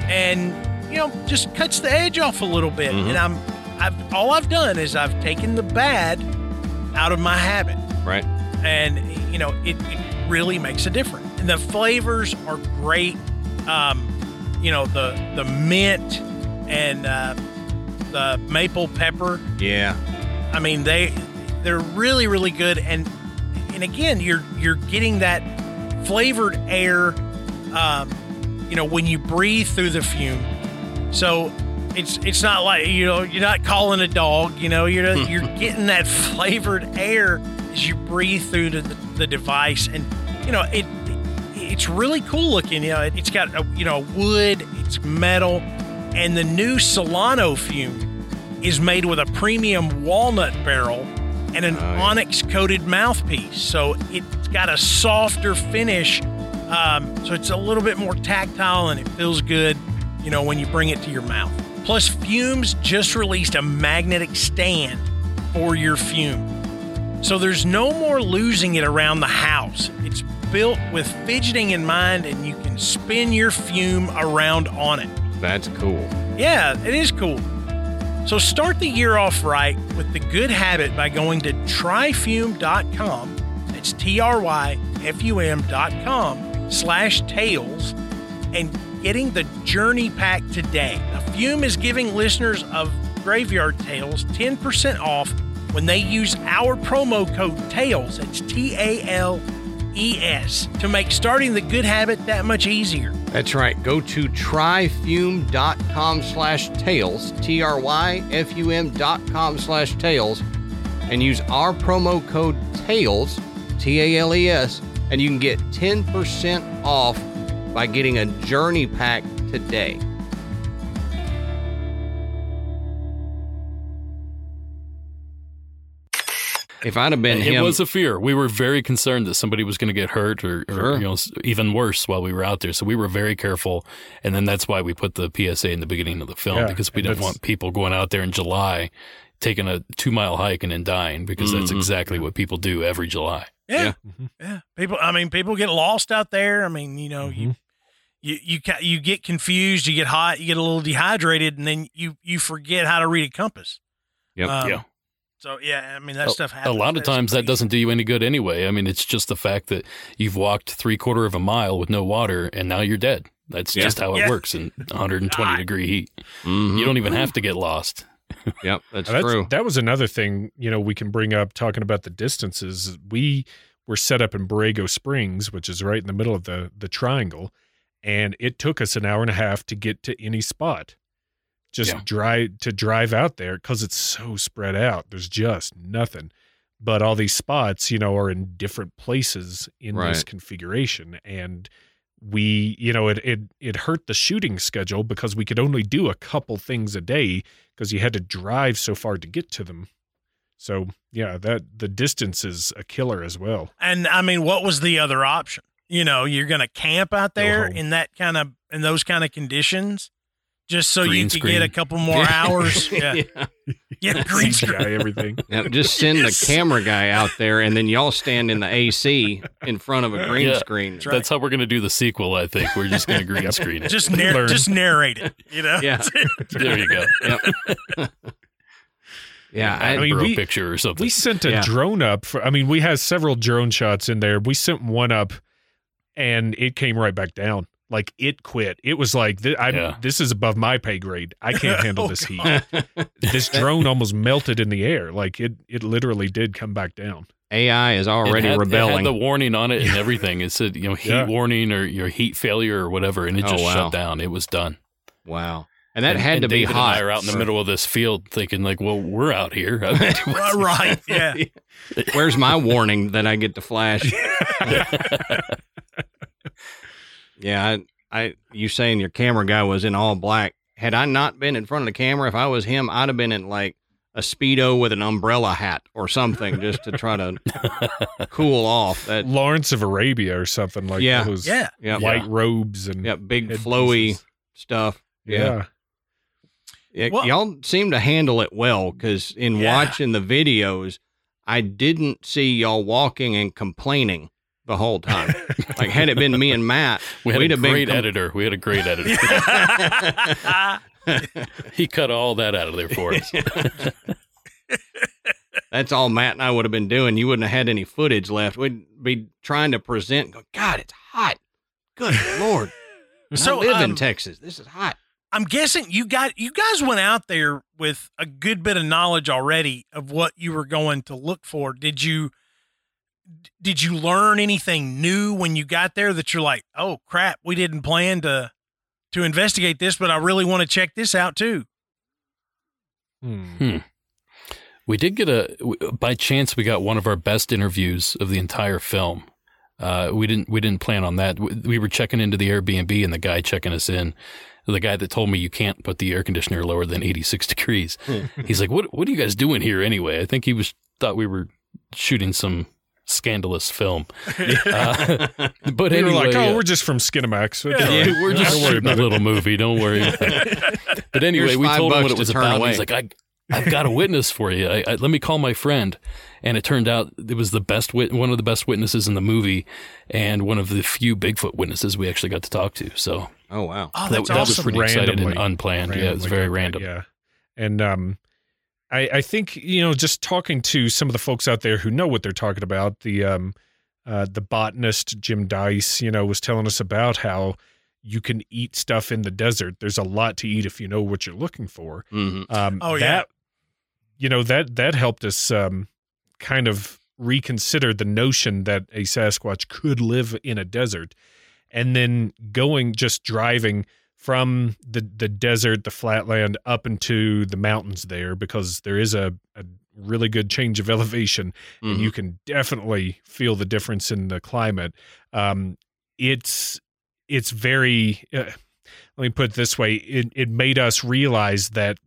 and you know just cuts the edge off a little bit. Mhm. And I'm I've all I've done is I've taken the bad out of my habit, Right. and you know it, it really makes a difference. And the flavors are great. Um, you know the the mint and uh, the maple pepper. Yeah. I mean they they're really really good. And and again you're you're getting that flavored air. Um, you know when you breathe through the fume. So it's it's not like you know you're not calling a dog. You know you're you're getting that flavored air as you breathe through the, the device, and you know it. It's really cool looking. You know, it, it's got a, you know wood, it's metal, and the new Solano fume is made with a premium walnut barrel and an Oh, yeah. onyx coated mouthpiece. So it's got a softer finish. Um, so it's a little bit more tactile and it feels good, you know, when you bring it to your mouth. Plus, Fumes just released a magnetic stand for your fume. So there's no more losing it around the house. It's built with fidgeting in mind and you can spin your fume around on it. That's cool. Yeah, it is cool. So start the year off right with the good habit by going to tryfume.com. It's T-R-Y-F-U-M.com slash tales and getting the journey pack today. The Fume is giving listeners of Graveyard Tales 10% off when they use our promo code TALES. It's T-A-L-E-S to make starting the good habit that much easier. That's right. Go to tryfume.com slash tales, T R Y F U M dot com slash tales, and use our promo code TALES, T A L E S, and you can get 10% off by getting a journey pack today. If I'd have been it him, was a fear. We were very concerned that somebody was going to get hurt or, or Sure. you know, even worse while we were out there. So we were very careful. And then that's why we put the PSA in the beginning of the film Yeah, because we didn't want people going out there in July taking a two mile hike and then dying because that's Mhm. exactly what people do every July. Yeah. Mhm. Yeah. People I mean people get lost out there. I mean, you know, you Mhm. you you ca- you get confused, you get hot, you get a little dehydrated and then you you forget how to read a compass. Yep. Um, Yeah. So yeah, I mean that A- stuff happens. A lot of That's times that doesn't do you any good anyway. I mean, it's just the fact that you've walked three quarter of a mile with no water and now you're dead. That's Yeah. just how it Yeah. works in 120 God. degree heat. Mhm. You don't even have to get lost. Yep, that's, that's- true. That was another thing, you know, we can bring up talking about the distances. We were set up in Borrego Springs, which is right in the middle of the the triangle, and it took us an hour and a half to get to any spot. Just Yeah. drive to drive out there because it's so spread out. There's just nothing. But all these spots, you know, are in different places in this configuration. And we, you know, it it it hurt the shooting schedule because we could only do a couple things a day because you had to drive so far to get to them. So yeah, that the distance is a killer as well. And I mean, what was the other option? You know, you're going to camp out there in that kind of in those kind of conditions, just so Green you can screen. get a couple more hours. Yeah, yeah. yeah, green screen. CGI everything. Yep, just send Yes. the camera guy out there, and then y'all stand in the AC in front of a green Yeah. screen. That's right. That's how we're going to do the sequel, I think. We're just going to green screen it. Just narr- just narrate it. You know. Yeah. There you go. Yep. Yeah, I, I mean, a we- picture or something. We sent a Yeah. drone up for I mean, we had several drone shots in there. We sent one up and it came right back down. Like it quit. It was like th- I Yeah. this is above my pay grade. I can't handle Oh, this heat. This drone almost melted in the air. Like it it literally did come back down. AI is It already had, It rebelling. had the warning on it and everything. It said, you know, heat Yeah. warning or your heat failure or whatever, and it Oh, just wow. shut down. It was done. wow, and that And- had and to be David hot. And I are out in the middle of this field, thinking like, "Well, we're out here. right. Yeah. Where's my warning that I get to flash? Yeah, I, I you saying your camera guy was in all black. Had I not been in front of the camera, if I was him, I'd have been in like a speedo with an umbrella hat or something just to try to cool off. That Lawrence of Arabia or something like Yeah. those Yeah. yeah, white robes and yeah, big headpieces. flowy stuff. Yeah, Yeah. Yeah, Well- y'all seem to handle it well because in Yeah. watching the videos, I didn't see y'all walking and complaining the whole time. like had it been me and Matt, we had we'd a have great com- editor. We had a great editor. he cut all that out of there for us. That's all Matt and I would have been doing. You wouldn't have had any footage left. We'd be trying to present. Go, God, it's hot. Good lord. So, I live in um, Texas. This is hot. I'm guessing you got you guys went out there with a good bit of knowledge already of what you were going to look for. Did you did you learn anything new when you got there that you're like, "Oh crap, we didn't plan to to investigate this, but I really want to check this out too." Hmm. We did get a by chance we got one of our best interviews of the entire film. Uh, we didn't we didn't plan on that. We, we were checking into the Airbnb and the guy checking us in, the guy that told me you can't put the air conditioner lower than 86 degrees. He's like, "What what are you guys doing here anyway?" I think he was thought we were shooting some scandalous film. Uh, but We anyway, were like, oh, uh, we're just from Skinemax. It's Yeah. yeah, we're just Don't worry shooting a little movie. Don't worry. But anyway, Here's we told him what it was about. away. He's like, I, I've got a witness for you. I, I, let me call my friend. And it turned out it was the best wit- one of the best witnesses in the movie, and one of the few Bigfoot witnesses we actually got to talk to. So Oh wow. Oh, that, that's that was awesome. pretty excited and Randomly. unplanned. yeah, it was randomly very got that, random. Yeah. And um I I think, you know, just talking to some of the folks out there who know what they're talking about, the um uh the botanist Jim Dice, you know, was telling us about how you can eat stuff in the desert. There's a lot to eat if you know what you're looking for. hmm Um Oh, yeah. that you know, that that helped us um kind of reconsider the notion that a Sasquatch could live in a desert and then going just driving from the the desert, the flatland up into the mountains there because there is a, a really good change of elevation and you can definitely feel the difference in the climate. Um, it's it's very. Uh, let me put it this way: it it made us realize that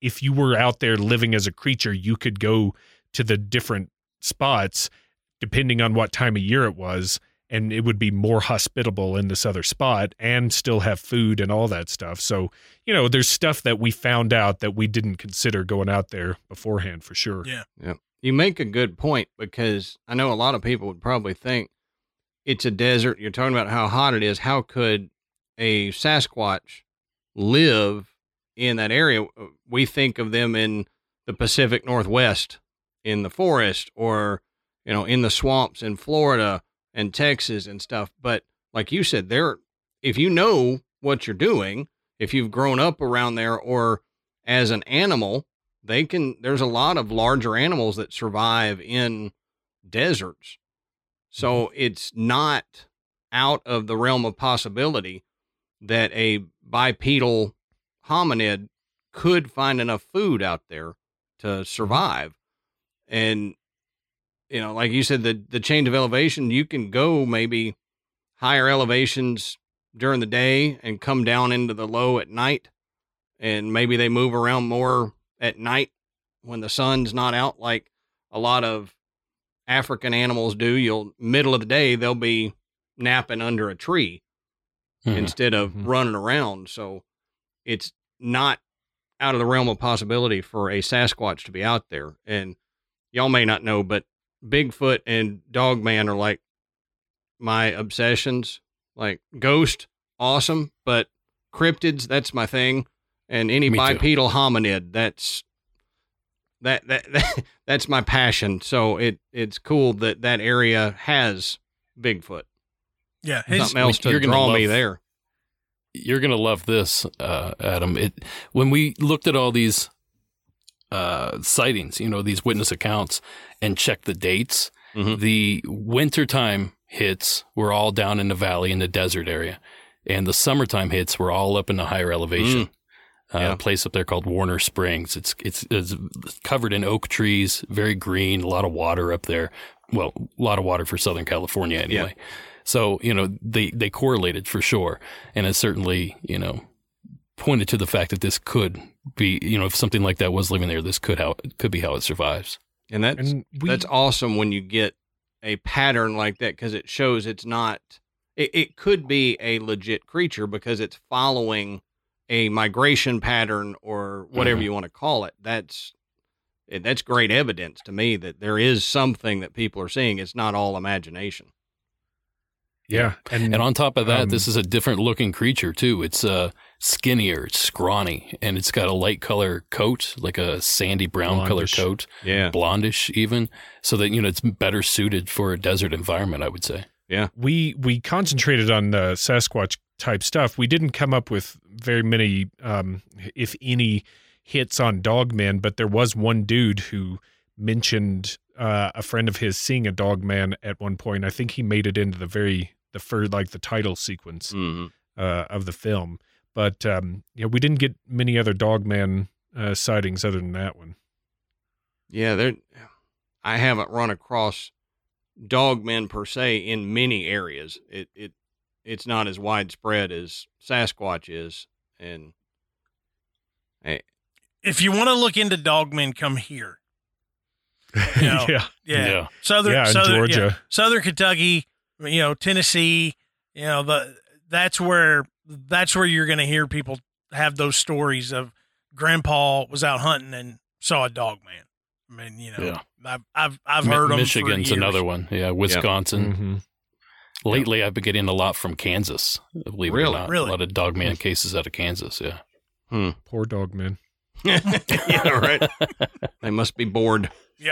if you were out there living as a creature, you could go to the different spots depending on what time of year it was and it would be more hospitable in this other spot and still have food and all that stuff. So, you know, there's stuff that we found out that we didn't consider going out there beforehand for sure. Yeah. Yeah. You make a good point because I know a lot of people would probably think it's a desert. You're talking about how hot it is. How could a Sasquatch live in that area? We think of them in the Pacific Northwest, in the forest, or you know, in the swamps in Florida and Texas and stuff. But like you said, there, if you know what you're doing, if you've grown up around there, or as an animal, they can. There's a lot of larger animals that survive in deserts, so mm-hmm. it's not out of the realm of possibility that a bipedal hominid could find enough food out there to survive. And you know, like you said, the the change of elevation, you can go maybe higher elevations during the day and come down into the low at night. And maybe they move around more at night when the sun's not out like a lot of African animals do. You'll middle of the day they'll be napping under a tree Mhm. instead of Mhm. running around. So it's not out of the realm of possibility for a Sasquatch to be out there. And y'all may not know, but Bigfoot and Dogman are like my obsessions. Like Ghost, awesome, but cryptids, that's my thing. And any Me too. bipedal hominid, that's that, that that that's my passion. So it it's cool that that area has Bigfoot. Yeah, his, Something else to draw me love- there. You're gonna love this, uh, Adam. It when we looked at all these uh, sightings, you know, these witness accounts, and check the dates. Mhm. The wintertime hits were all down in the valley in the desert area, and the summertime hits were all up in the higher elevation. Uh, Yeah. A place up there called Warner Springs. It's, it's it's covered in oak trees, very green, a lot of water up there. Well, a lot of water for Southern California anyway. So you know they they correlated for sure, and it certainly you know pointed to the fact that this could be you know if something like that was living there, this could how could be how it survives. And that's And we, that's awesome when you get a pattern like that because it shows it's not it, it could be a legit creature because it's following a migration pattern or whatever Mhm. you want to call it that's that's great evidence to me that there is something that people are seeing it's not all imagination yeah, and, And on top of that, Um, this is a different looking creature too. It's uh, skinnier, it's scrawny, and it's got a light color coat, like a sandy brown color coat, yeah blondish even, so that you know it's better suited for a desert environment. I would say. Yeah, we we concentrated on the Sasquatch type stuff. We didn't come up with very many, um, if any, hits on Dogman, but there was one dude who mentioned uh, a friend of his seeing a Dogman at one point. I think he made it into the very the first like the title sequence hmm uh, of the film. But um, yeah, we didn't get many other Dogman uh, sightings other than that one. yeah there i haven't run across dogmen per se in many areas it it it's not as widespread as sasquatch is and if you want to look into dogmen, come here. You know, yeah, Yeah, southern, yeah, southern, Georgia. yeah, southern Kentucky, you know, Tennessee, you know, the that's where that's where you're going to hear people have those stories of Grandpa was out hunting and saw a dog man. I mean, you know, Yeah. I've I've I've Mi- heard them. Michigan's another one. Yeah, Wisconsin. Mhm. Lately, I've been getting a lot from Kansas. Believe it Really? or not, Really? a lot of dog man cases out of Kansas. Yeah. Poor Dogman. yeah, right. They must be bored.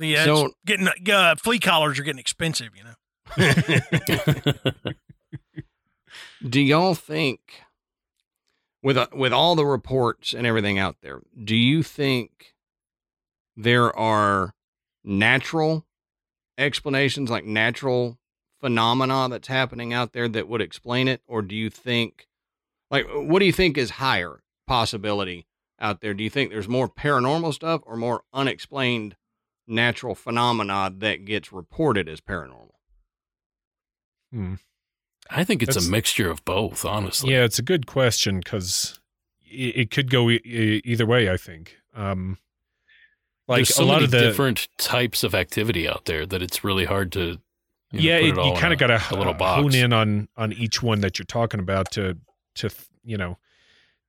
Yeah, So- it's getting uh, flea collars are getting expensive. You know, Do y'all think, with uh, with all the reports and everything out there, do you think there are natural explanations, like natural phenomena that's happening out there that would explain it, or do you think, like, what do you think is higher possibility out there? Do you think there's more paranormal stuff or more unexplained natural phenomena that gets reported as paranormal? Hmm. I think it's That's- a mixture of both. Honestly. Yeah, it's a good question because it, it could go e- e- either way. I think. Um, like There's so a lot many of the different types of activity out there that it's really hard to. You know, yeah, put it, it all you kind of got to a hone in on on each one that you're talking about to to you know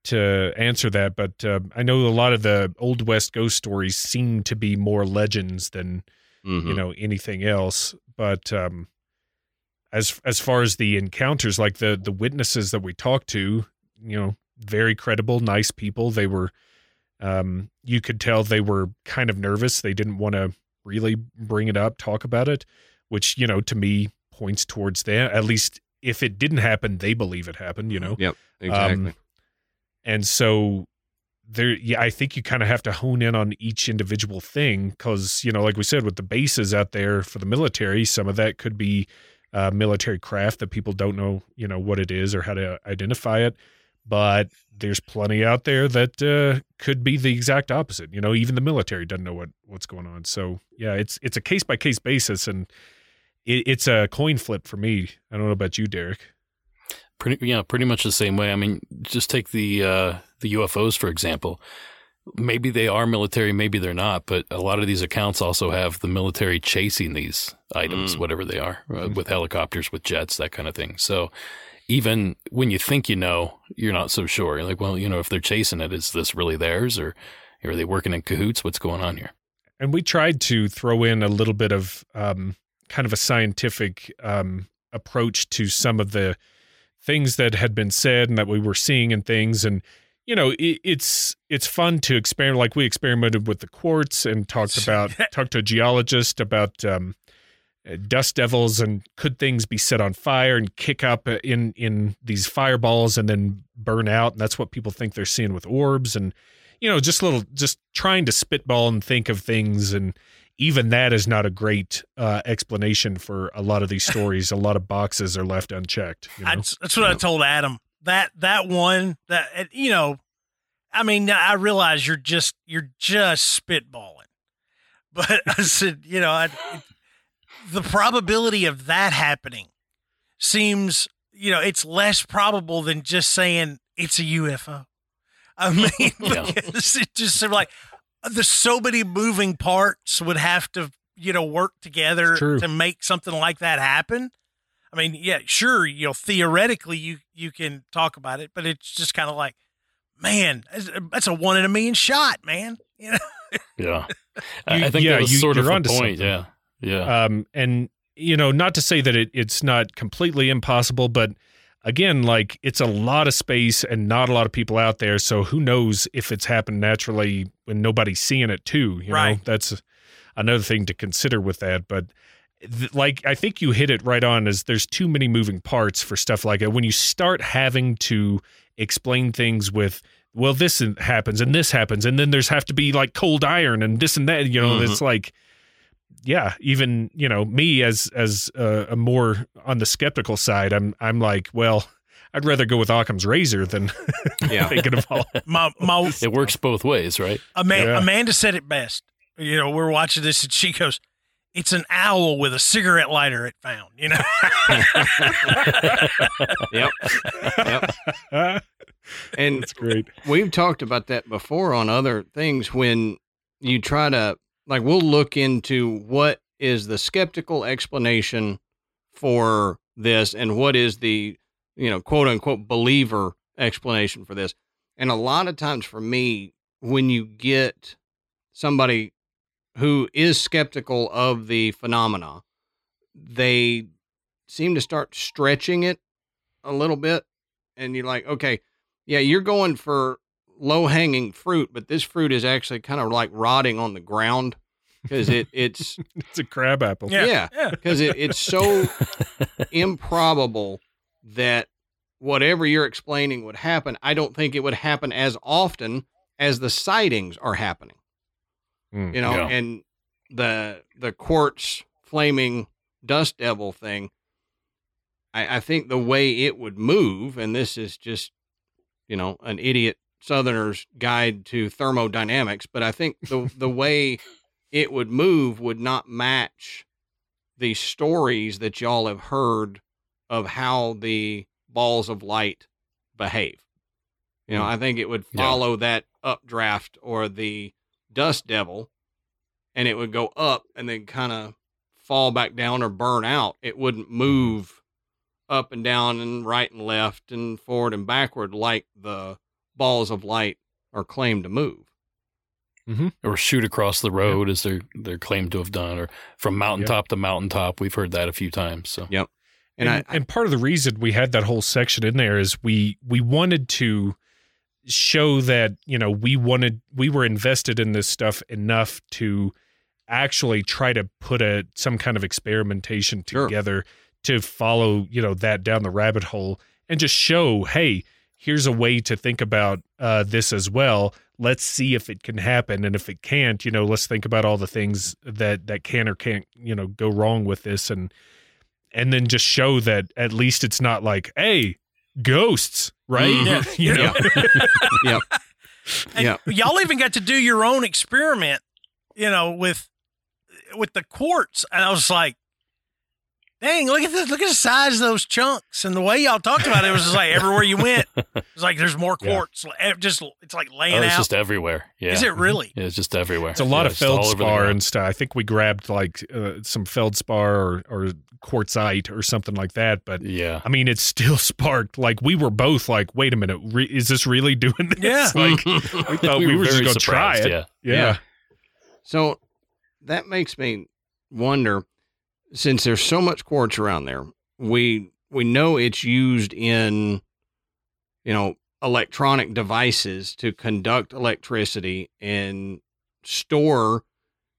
to answer that. But uh, I know a lot of the old west ghost stories seem to be more legends than Mm-hmm. you know anything else but um as as far as the encounters like the the witnesses that we talked to you know very credible nice people they were um you could tell they were kind of nervous they didn't want to really bring it up talk about it which you know to me points towards that at least if it didn't happen they believe it happened you know Yep, exactly. um, and so there, yeah, I think you kind of have to hone in on each individual thing because, you know, like we said, with the bases out there for the military, some of that could be uh, military craft that people don't know, you know, what it is or how to identify it. But there's plenty out there that uh, could be the exact opposite. You know, even the military doesn't know what what's going on. So yeah, it's it's a case by case basis, and it, it's a coin flip for me. I don't know about you, Derek. Pretty, yeah, pretty much the same way. I mean, just take the uh, the UFOs for example. Maybe they are military, maybe they're not, but a lot of these accounts also have the military chasing these items, Mm. whatever they are, uh, with helicopters, with jets, that kind of thing. So even when you think you know, you're not so sure. You're like, well, you know, if they're chasing it, is this really theirs, or are they working in cahoots? What's going on here? and we tried to throw in a little bit of um, kind of a scientific um, approach to some of the things that had been said and that we were seeing and things and you know, it, it's it's fun to experiment. Like we experimented with the quartz and talked about talked to a geologist about um, uh, dust devils and could things be set on fire and kick up in in these fireballs and then burn out. And that's what people think they're seeing with orbs and you know just little just trying to spitball and think of things and even that is not a great uh, explanation for a lot of these stories. a lot of boxes are left unchecked. You know? That's, that's what I told Adam. That that one that you know, I mean, I realize you're just you're just spitballing, but I said, you know, I, the probability of that happening seems, you know, it's less probable than just saying it's a UFO. I mean, Yeah. because it just seemed like there's so many moving parts would have to, you know, work together to make something like that happen. I mean, yeah, sure, you know, theoretically you you can talk about it, but it's just kind of like, man, that's- that's a one in a million shot, man. You know, Yeah. I think yeah, that was you- sort of you're the point. something. Yeah. Yeah. um, and you know, not to say that it, it's not completely impossible, but again, like it's a lot of space and not a lot of people out there. So who knows if it's happened naturally when nobody's seeing it too? You know, Right. that's another thing to consider with that. But th- like, I think you hit it right on. Is there's too many moving parts for stuff like that. When you start having to explain things with well this happens and this happens and then there's have to be like cold iron and this and that you know Mhm. it's like yeah even you know me as as uh, a more on the skeptical side i'm i'm like well i'd rather go with occam's razor than Yeah. thinking of all my my it works both ways, right? Ama- Yeah. Amanda said it best. You know, we're watching this and she goes, "It's an owl with a cigarette lighter it found." You know, Yep. Yep. And that's great we've talked about that before on other things when you try to like we'll look into what is the skeptical explanation for this and what is the you know quote unquote believer explanation for this. And a lot of times for me when you get somebody who is skeptical of the phenomena they seem to start stretching it a little bit and you're like okay yeah, you're going for low hanging fruit, but this fruit is actually kind of like rotting on the ground because it it's it's a crab apple Yeah. yeah yeah, because it, it's so improbable that whatever you're explaining would happen. I don't think it would happen as often as the sightings are happening. Mm, You know, Yeah. and the the quartz flaming dust devil thing. I, I think the way it would move, and this is just you know an idiot southerner's guide to thermodynamics but i think the the way it would move would not match the stories that y'all have heard of how the balls of light behave. You know hmm. i think it would Yeah. follow that updraft or the dust devil and it would go up and then kind of fall back down or burn out. It wouldn't hmm. move up and down and right and left and forward and backward like the balls of light are claimed to move. Mm-hmm. or shoot across the road as they're they're claimed to have done, or from mountaintop to mountaintop. We've heard that a few times. So And, and, I, and part of the reason we had that whole section in there is we we wanted to show that you know we wanted we were invested in this stuff enough to actually try to put a some kind of experimentation Sure. together to follow you know that down the rabbit hole and just show hey here's a way to think about uh, this as well. Let's see if it can happen. And if it can't you know let's think about all the things that that can or can't you know go wrong with this. And and then just show that at least it's not like hey ghosts right? Mhm. you know? Yep. And Yeah. y'all even got to do your own experiment, you know, with with the quartz, and I was like, "Dang, look at this! Look at the size of those chunks!" And the way y'all talked about it, it was just like everywhere you went, It's like there's more quartz. Like, Just it's like laying oh, it's out. just everywhere. Yeah, Is it really? Yeah, it's just everywhere. It's a lot Yeah, of just all over the feldspar and stuff. I think we grabbed like uh, some feldspar or, or quartzite or something like that. But Yeah, I mean, it's still sparked. Like we were both like, "Wait a minute, re- is this really doing this?" Yeah. Like we thought we, were, just going to try it. Yeah, Yeah. Yeah. So that makes me wonder since there's so much quartz around there, we we know it's used in you know electronic devices to conduct electricity and store.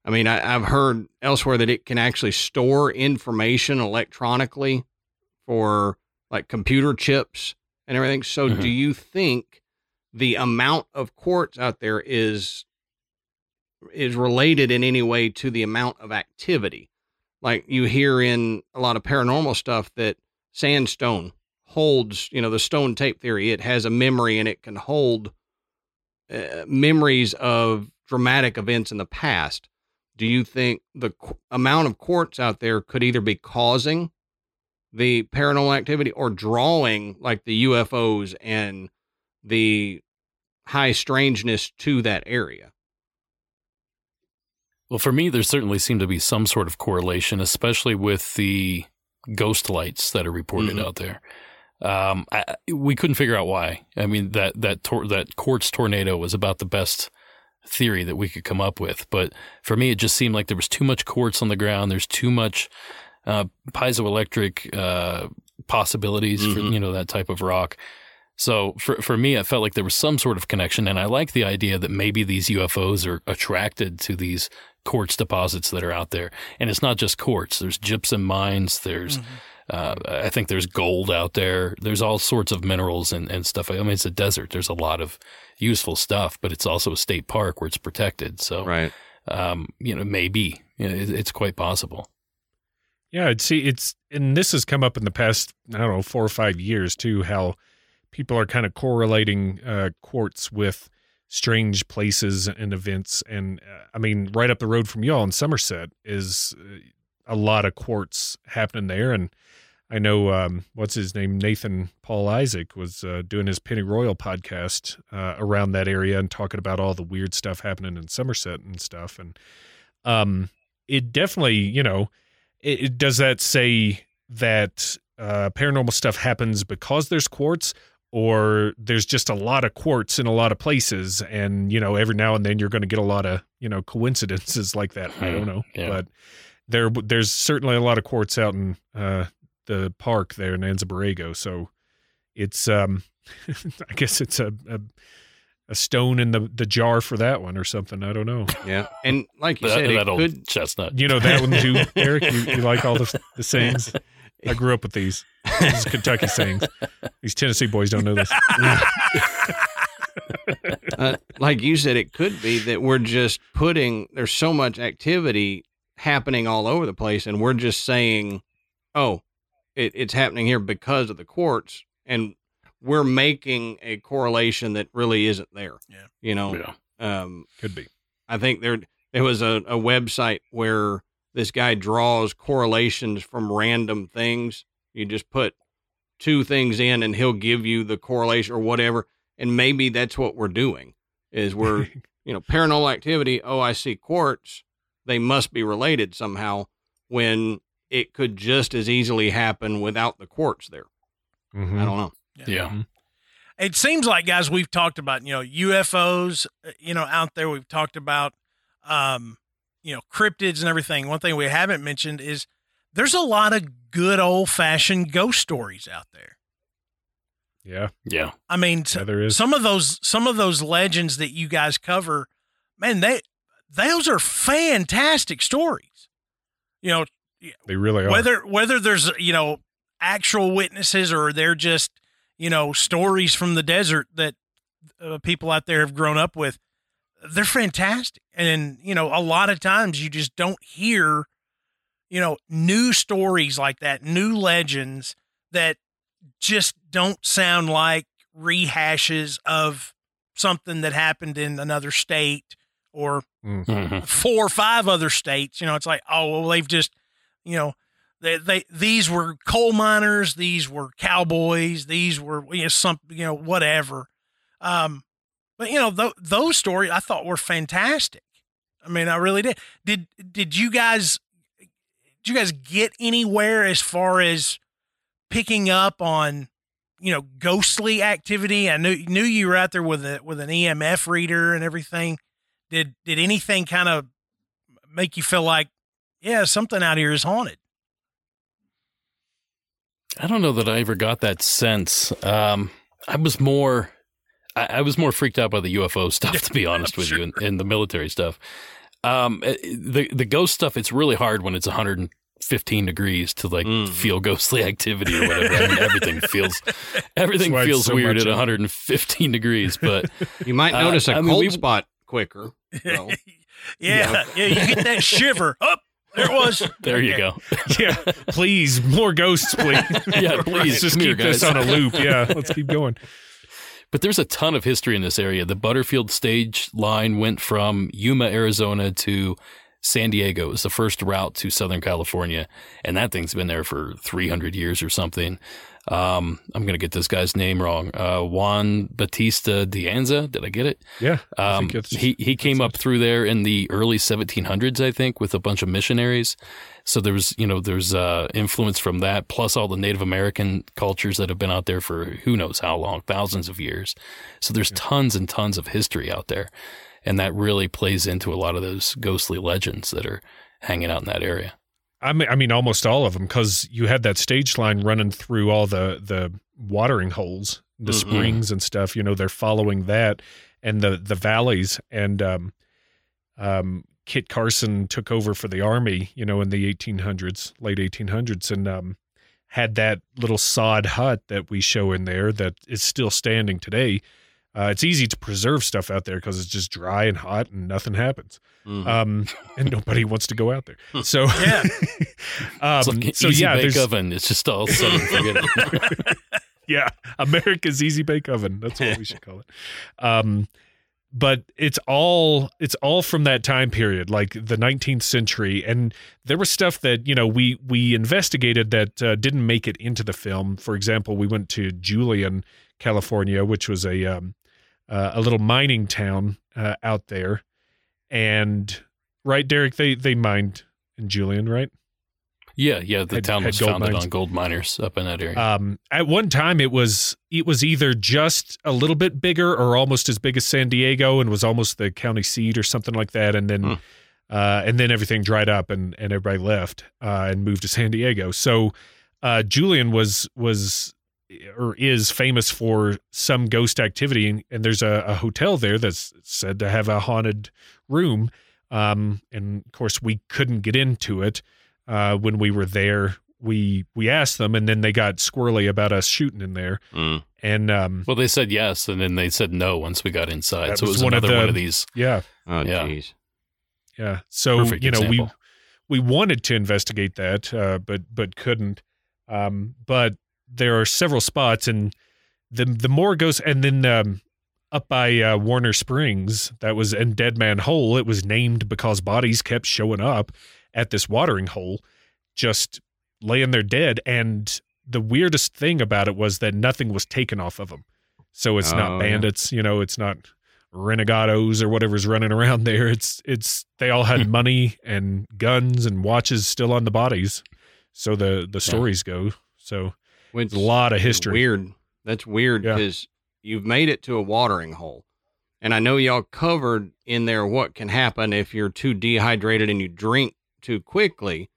I mean, I, I've heard elsewhere that it can actually store information electronically for like computer chips and everything. So, Mhm. do you think the amount of quartz out there is is related in any way to the amount of activity? Like you hear in a lot of paranormal stuff that sandstone holds, you know, the stone tape theory, it has a memory and it can hold uh, memories of dramatic events in the past. Do you think the qu- amount of quartz out there could either be causing the paranormal activity or drawing like the UFOs and the high strangeness to that area? Well, for me, there certainly seemed to be some sort of correlation, especially with the ghost lights that are reported Mhm. out there. Um, I, we couldn't figure out why. I mean, that that tor- that quartz tornado was about the best theory that we could come up with. But for me, it just seemed like there was too much quartz on the ground. There's too much uh, piezoelectric uh, possibilities for Mhm. you know that type of rock. So for for me, I felt like there was some sort of connection, and I like the idea that maybe these UFOs are attracted to these quartz deposits that are out there. And it's not just quartz. There's gypsum mines. There's uh, I think there's gold out there. There's all sorts of minerals and, and stuff. I mean, it's a desert. There's a lot of useful stuff, but it's also a state park where it's protected. So, Right. um, you know, maybe you know, it, it's quite possible. Yeah, I'd see it's and this has come up in the past, I don't know, four or five years too, how people are kind of correlating uh, quartz with strange places and events. And uh, I mean, right up the road from y'all in Somerset is uh, a lot of quartz happening there. And I know um, what's his name, Nathan Paul Isaac was uh, doing his Penny Royal podcast uh, around that area and talking about all the weird stuff happening in Somerset and stuff. And um, it definitely, you know, it, it- does that say that uh, paranormal stuff happens because there's quartz or there's just a lot of quartz in a lot of places and you know every now and then you're going to get a lot of you know coincidences like that. I don't know. Yeah. but there there's certainly a lot of quartz out in uh, the park there in Anza so it's um i guess it's a, a a stone in the the jar for that one or something. I don't know. Yeah. And like you That, said, it that old could chestnut. you know that one too eric? You, you like all the, the sayings I grew up with these. These Kentucky sayings. These Tennessee boys don't know this. uh, like you said, it could be that we're just putting, there's so much activity happening all over the place, and we're just saying, oh, it, it's happening here because of the quartz. And we're making a correlation that really isn't there. Yeah. You know, Yeah. um, Could be. I think there there was a, a website where this guy draws correlations from random things. You just put two things in and he'll give you the correlation or whatever. And maybe that's what we're doing is we're, you know, paranormal activity. Oh, I see quartz. They must be related somehow when it could just as easily happen without the quartz there. Mhm. I don't know. Yeah. It seems like guys we've talked about, you know, UFOs, uh, you know, out there we've talked about um, you know, cryptids and everything. One thing we haven't mentioned is there's a lot of good old-fashioned ghost stories out there. Yeah. Yeah. I mean, t- Yeah, there is. some of those some of those legends that you guys cover, man, they those are fantastic stories. You know, They really are. whether whether there's you know actual witnesses or they're just you know stories from the desert that uh, people out there have grown up with they're fantastic and you know a lot of times you just don't hear you know new stories like that new legends that just don't sound like rehashes of something that happened in another state or hmm four or five other states. You know, it's like, oh, well, they've just, you know, they, they these were coal miners, these were cowboys, these were you know some you know whatever. Um, but you know th- those stories I thought were fantastic. I mean, I really did. Did did you guys did you guys get anywhere as far as picking up on you know ghostly activity? I knew knew you were out there with a with an EMF reader and everything did did anything kind of make you feel like yeah something out here is haunted I don't know that I ever got that sense. Um, I was more I, I was more freaked out by the UFO stuff, to be honest with you, and, and the military stuff. Um, eh, the the ghost stuff, it's really hard when it's 115 degrees to like Mhm. feel ghostly activity or whatever. I mean, everything feels everything That's why it's feels so weird at of- 115 degrees. But You might Uh, notice a I mean, cold we- spot quicker. though. yeah, yeah, you get that shiver. Up there it was. there you go. yeah, please more ghosts, please. Yeah, please, Let's just come here, keep this on a loop. Yeah, let's keep going. But there's a ton of history in this area. The Butterfield stage line went from Yuma, Arizona to San Diego. It was the first route to Southern California. And that thing's been there for 300 years or something. Um, I'm going to get this guy's name wrong. Uh, Juan Batista de Anza. Did I get it? Yeah, Um, he he came up through there in the early 1700s, I think, with a bunch of missionaries. So there's you know there's uh, influence from that, plus all the Native American cultures that have been out there for who knows how long, thousands of years. So there's tons and tons of history out there, and that really plays into a lot of those ghostly legends that are hanging out in that area. I mean, I mean, almost all of them, because you had that stage line running through all the the watering holes, the Mhm. springs and stuff. You know, they're following that and the the valleys. And um, um, Kit Carson took over for the army. You know, in the 1800s, late 1800s, and um, had that little sod hut that we show in there that is still standing today. Uh, it's easy to preserve stuff out there because it's just dry and hot and nothing happens Mhm. um, and nobody wants to go out there. So Yeah. um, It's like an so easy yeah, bake there's oven. It's just all set and forget it. yeah, America's easy bake oven. That's what we should call it. Um, but it's all it's all from that time period, like the 19th century, and there was stuff that you know we we investigated that uh, didn't make it into the film. For example, we went to Julian, California, which was a um, uh, a little mining town uh, out there, and right, Derek, they they mined in Julian, right? Yeah, yeah. The Had- town was founded mines. on gold miners up in that area. Um, at one time, it was it was either just a little bit bigger or almost as big as San Diego, and was almost the county seat or something like that. And then, Hmm. uh, and then everything dried up, and and everybody left uh, and moved to San Diego. So, uh, Julian was was or is famous for some ghost activity, and, and there's a, a hotel there that's said to have a haunted room. Um, and of course, we couldn't get into it uh, when we were there. We we asked them, and then they got squirrely about us shooting in there. Mm. And um, well, they said yes, and then they said no once we got inside. That so it was was one of another the- one of these. yeah, Oh, Yeah. jeez. yeah. So Perfect you know, example. we we wanted to investigate that, uh, but but couldn't. Um, but there are several spots, and the the more goes, and then um, up by uh, Warner Springs, that was in Dead Man Hole. It was named because bodies kept showing up at this watering hole, just laying there dead. And the weirdest thing about it was that nothing was taken off of them. So it's Oh, not yeah. bandits, you know, it's not renegados or whatever's running around there. It's it's they all had money and guns and watches still on the bodies. So the the stories go. So Which a lot of history. Weird. That's weird Yeah. because you've made it to a watering hole. And I know y'all covered in there what can happen if you're too dehydrated and you drink too quickly.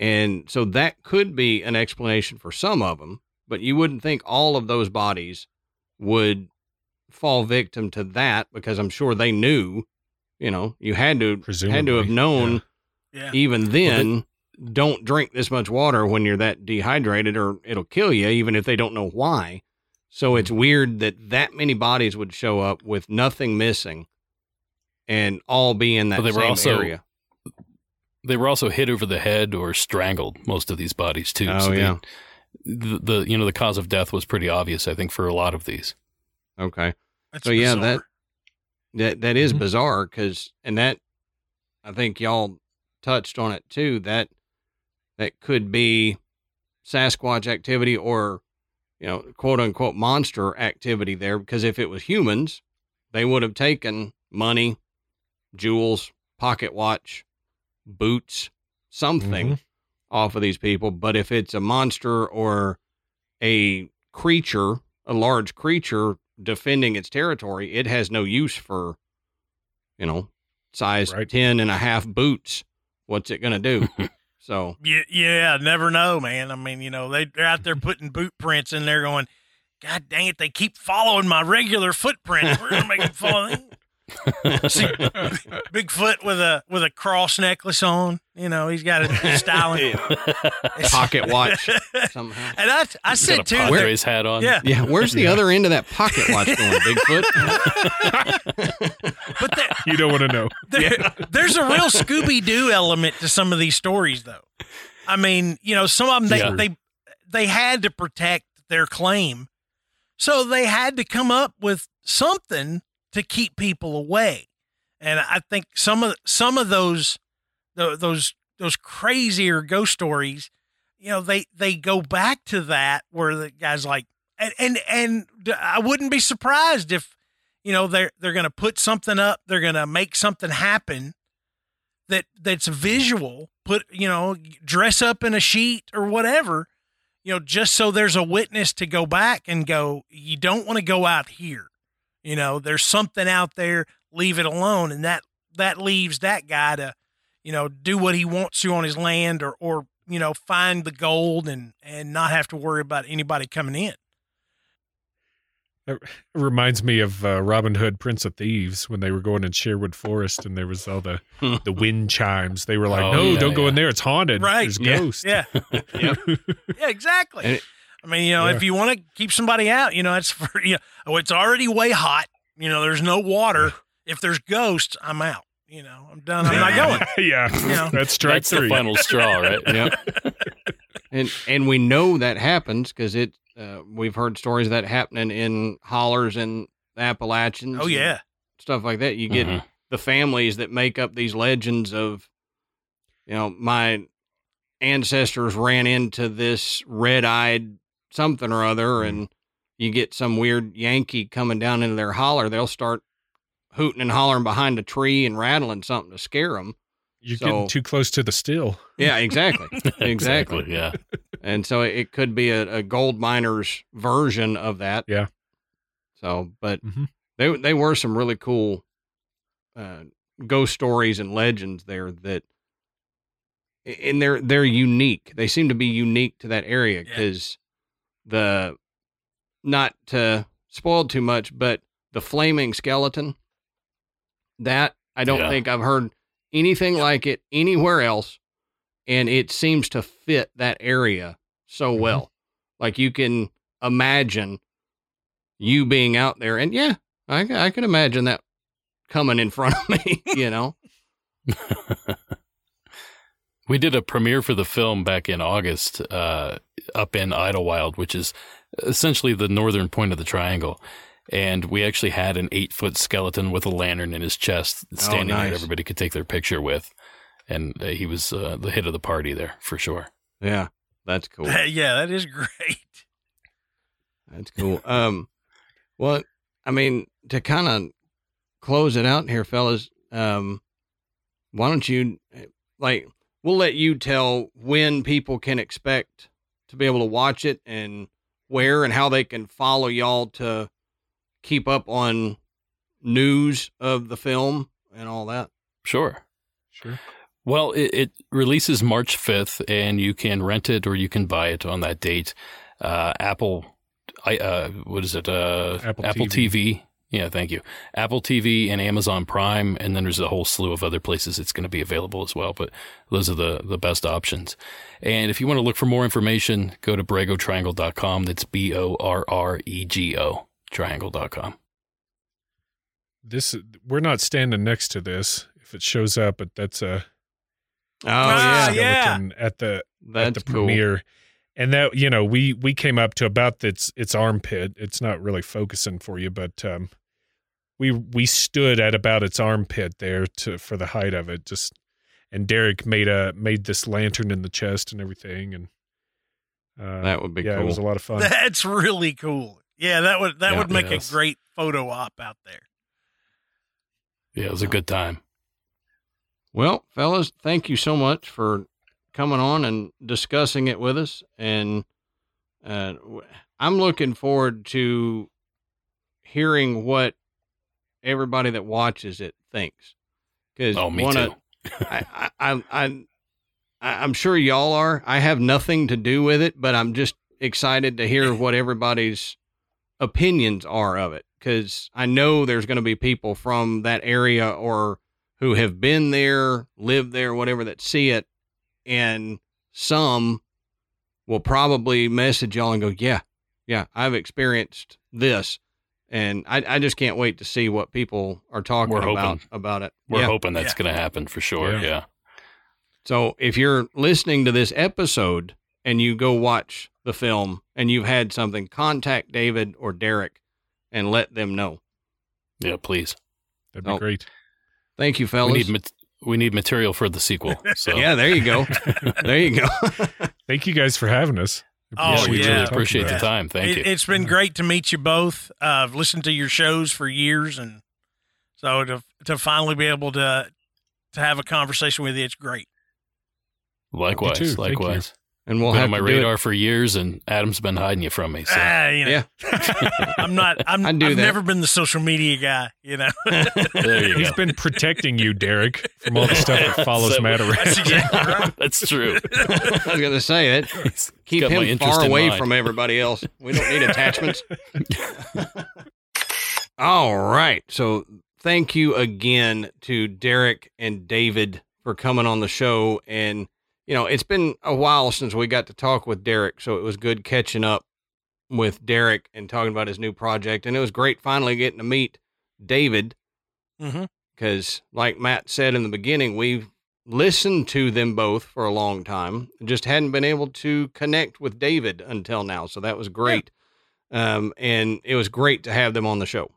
And so that could be an explanation for some of them, but you wouldn't think all of those bodies would fall victim to that because I'm sure they knew, you know, you had to had to have known Yeah. even then don't drink this much water when you're that dehydrated or it'll kill you even if they don't know why so it's weird that that many bodies would show up with nothing missing and all be in that But they were same also- area They were also hit over the head or strangled. Most of these bodies too. Oh, they- yeah. the, the you know the cause of death was pretty obvious. I think for a lot of these. okay That's so yeah, bizarre. that- that that is Mhm. bizarre because and that i think y'all touched on it too that that could be sasquatch activity or you know quote unquote monster activity there because if it was humans they would have taken money jewels pocket watch boots something Mhm. off of these people but if it's a monster or a creature a large creature defending its territory it has no use for you know size Right. 10 and a half boots what's it going to do so Yeah, yeah, never know, man. I mean, you know, they, they're out there putting boot prints in there going, God dang it, they keep following my regular footprint. We're gonna make them follow. See, Bigfoot with a with a cross necklace on. You know, he's got a styling Pocket watch somehow. And I I Got said a too, Padres hat on. yeah, Yeah, where's the other end of that pocket watch going, Bigfoot? but there, You don't want to know. there- there's a real Scooby Doo element to some of these stories, though. I mean, you know, some of them they Yeah. they they had to protect their claim, so they had to come up with something to keep people away. And I think some of some of those tho- those those crazier ghost stories, you know, they they go back to that where the guy's like, and and and I wouldn't be surprised if you know they're they're going to put something up, they're going to make something happen that that's visual. Put you know, dress up in a sheet or whatever, you know, just so there's a witness to go back and go. You don't want to go out here. You know, there's something out there. Leave it alone, and that that leaves that guy to, you know, do what he wants to on his land, or or you know, find the gold and and not have to worry about anybody coming in. It reminds me of uh, Robin Hood, Prince of Thieves, when they were going in Sherwood Forest and there was all the the wind chimes. They were like, Oh, "No, yeah, don't go in there. It's haunted. Right. There's Yeah. ghosts." Yeah, yeah, exactly. And it- I mean, you know, Yeah. if you want to keep somebody out, you know, it's for you know, oh, it's already way hot. You know, there's no water. If there's ghosts, I'm out. You know, I'm done. I'm not going. yeah, You know. that's strike That's three. the final straw, right? Yep. and and we know that happens because it. Uh, we've heard stories of that happening in hollers and Appalachians. Oh yeah, stuff like that. You get Mhm. the families that make up these legends of, you know, my ancestors ran into this red-eyed something or other, and you get some weird Yankee coming down into their holler. They'll start hooting and hollering behind a tree and rattling something to scare them. You're So- getting too close to the still. Yeah, exactly. exactly. Yeah. And so it could be a, a gold miner's version of that. Yeah. So, but Mhm. they they were some really cool uh, ghost stories and legends there that, and they're they're unique. They seem to be unique to that area Yeah. because the not to spoil too much, but the flaming skeleton that I don't Yeah. think I've heard anything like it anywhere else and it seems to fit that area so Mm-hmm. well. Like you can imagine you being out there, and yeah, I, I can imagine that coming in front of me. You know, we did a premiere for the film back in August uh, up in Idlewild, which is essentially the northern point of the triangle. And we actually had an eight foot skeleton with a lantern in his chest standing there nice. that everybody could take their picture with. And uh, he was uh, the hit of the party there for sure. yeah, that's cool. yeah, that is great. That's cool. Um, well, I mean, to kind of close it out here, fellas, um, why don't you like we'll let you tell when people can expect to be able to watch it and where and how they can follow y'all to keep up on news of the film and all that. Sure. Sure. Well, it, it releases March 5th, and you can rent it or you can buy it on that date. Uh, Apple, I, uh, what is it? Uh, Apple TV. TV. Yeah, thank you. Apple TV and Amazon Prime, and then there's a whole slew of other places it's going to be available as well. But those are the the best options. And if you want to look for more information, go to BorregoTriangle.com. That's B O R R E G O Triangle.com. This we're not standing next to this if it shows up, but that's a Oh Ah, yeah, yeah. at the at the cool. premiere. And that you know, we we came up to about its its armpit. It's not really focusing for you, but um we we stood at about its armpit there to for the height of it. Just and Derek made a made this lantern in the chest and everything and uh That would be yeah, cool. it was a lot of fun. That's really cool. Yeah, that would that Yeah, would make yes. a great photo op out there. Yeah, it was a good time. Well, fellas, thank you so much for coming on and discussing it with us. And uh, w- I'm looking forward to hearing what everybody that watches it thinks. Because Oh, me too. I, I, I, I, I'm sure y'all are. I have nothing to do with it, but I'm just excited to hear what everybody's opinions are of it because I know there's going to be people from that area or who have been there, lived there, whatever that see it, and some will probably message y'all and go, "Yeah, yeah, I've experienced this." And I, I just can't wait to see what people are talking We're hoping. about about it. We're Yeah. hoping that's Yeah. going to happen for sure. Yeah. Yeah. So if you're listening to this episode and you go watch the film and you've had something, contact David or Derek and let them know. Yeah. Please. That'd be great. Thank you, We fellas. need mat- we need material for the sequel. So yeah, there you go. there you go. Thank you guys for having us. Oh, yeah, we yeah. really appreciate about the time. Thank it, you. It's been great to meet you both. Uh, I've listened to your shows for years, and so to to finally be able to to have a conversation with you, it's great. likewise. too. Thank you. Likewise. And we'll Been have on my to radar for years, and Adam's been hiding you from me. So Ah, you know, Yeah. I'm not. I'm. I'd do I've that. never been the social media guy. You know. there you He's go. been protecting you, Derek, from all the stuff that follows So- Matt That's around. exactly right. That's true. I was going to say it. He's Keep him far away mind. from everybody else. We don't need attachments. All right. So thank you again to Derek and David for coming on the show. And, you know, it's been a while since we got to talk with Derek. So it was good catching up with Derek and talking about his new project. And it was great finally getting to meet David because, like Matt said in the beginning, we've listened to them both for a long time, just hadn't been able to connect with David until now. So that was great. Um, and it was great to have them on the show.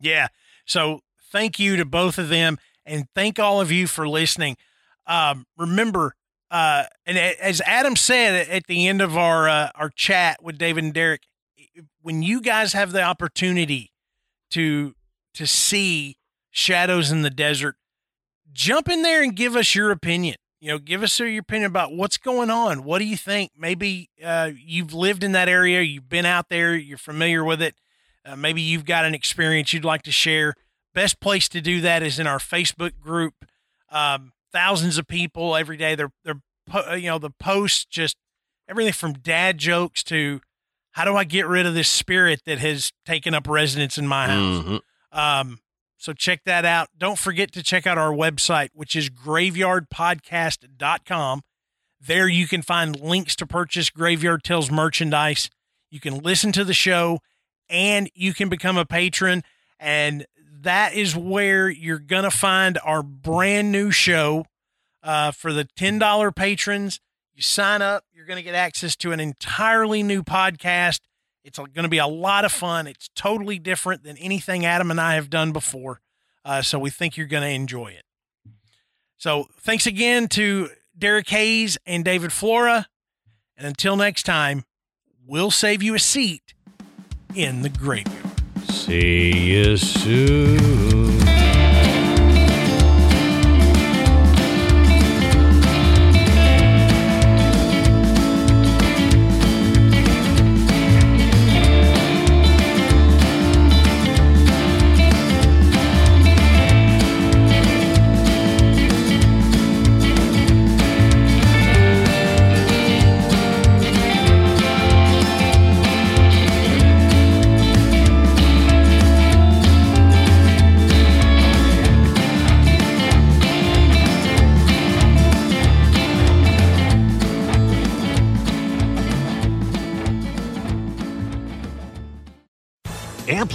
Yeah. So thank you to both of them, and thank all of you for listening. Um, remember, uh, and as Adam said at the end of our uh, our chat with David and Derek, when you guys have the opportunity to to see shadows in the desert, jump in there and give us your opinion. You know, give us your opinion about what's going on. What do you think? Maybe uh, you've lived in that area, you've been out there, you're familiar with it. Uh, maybe you've got an experience you'd like to share. Best place to do that is in our Facebook group. Um, thousands of people every day. They're they're uh, you know the posts just everything from dad jokes to how do I get rid of this spirit that has taken up residence in my house. Mhm. Um, so check that out. Don't forget to check out our website, which is graveyardpodcast.com. There you can find links to purchase Graveyard Tales merchandise. You can listen to the show and you can become a patron. And that is where you're going to find our brand new show uh, for the $10 patrons. You sign up, you're going to get access to an entirely new podcast. It's going to be a lot of fun. It's totally different than anything Adam and I have done before. Uh, so we think you're going to enjoy it. So thanks again to Derek Hayes and David Flora. And until next time, we'll save you a seat in the graveyard. See you soon.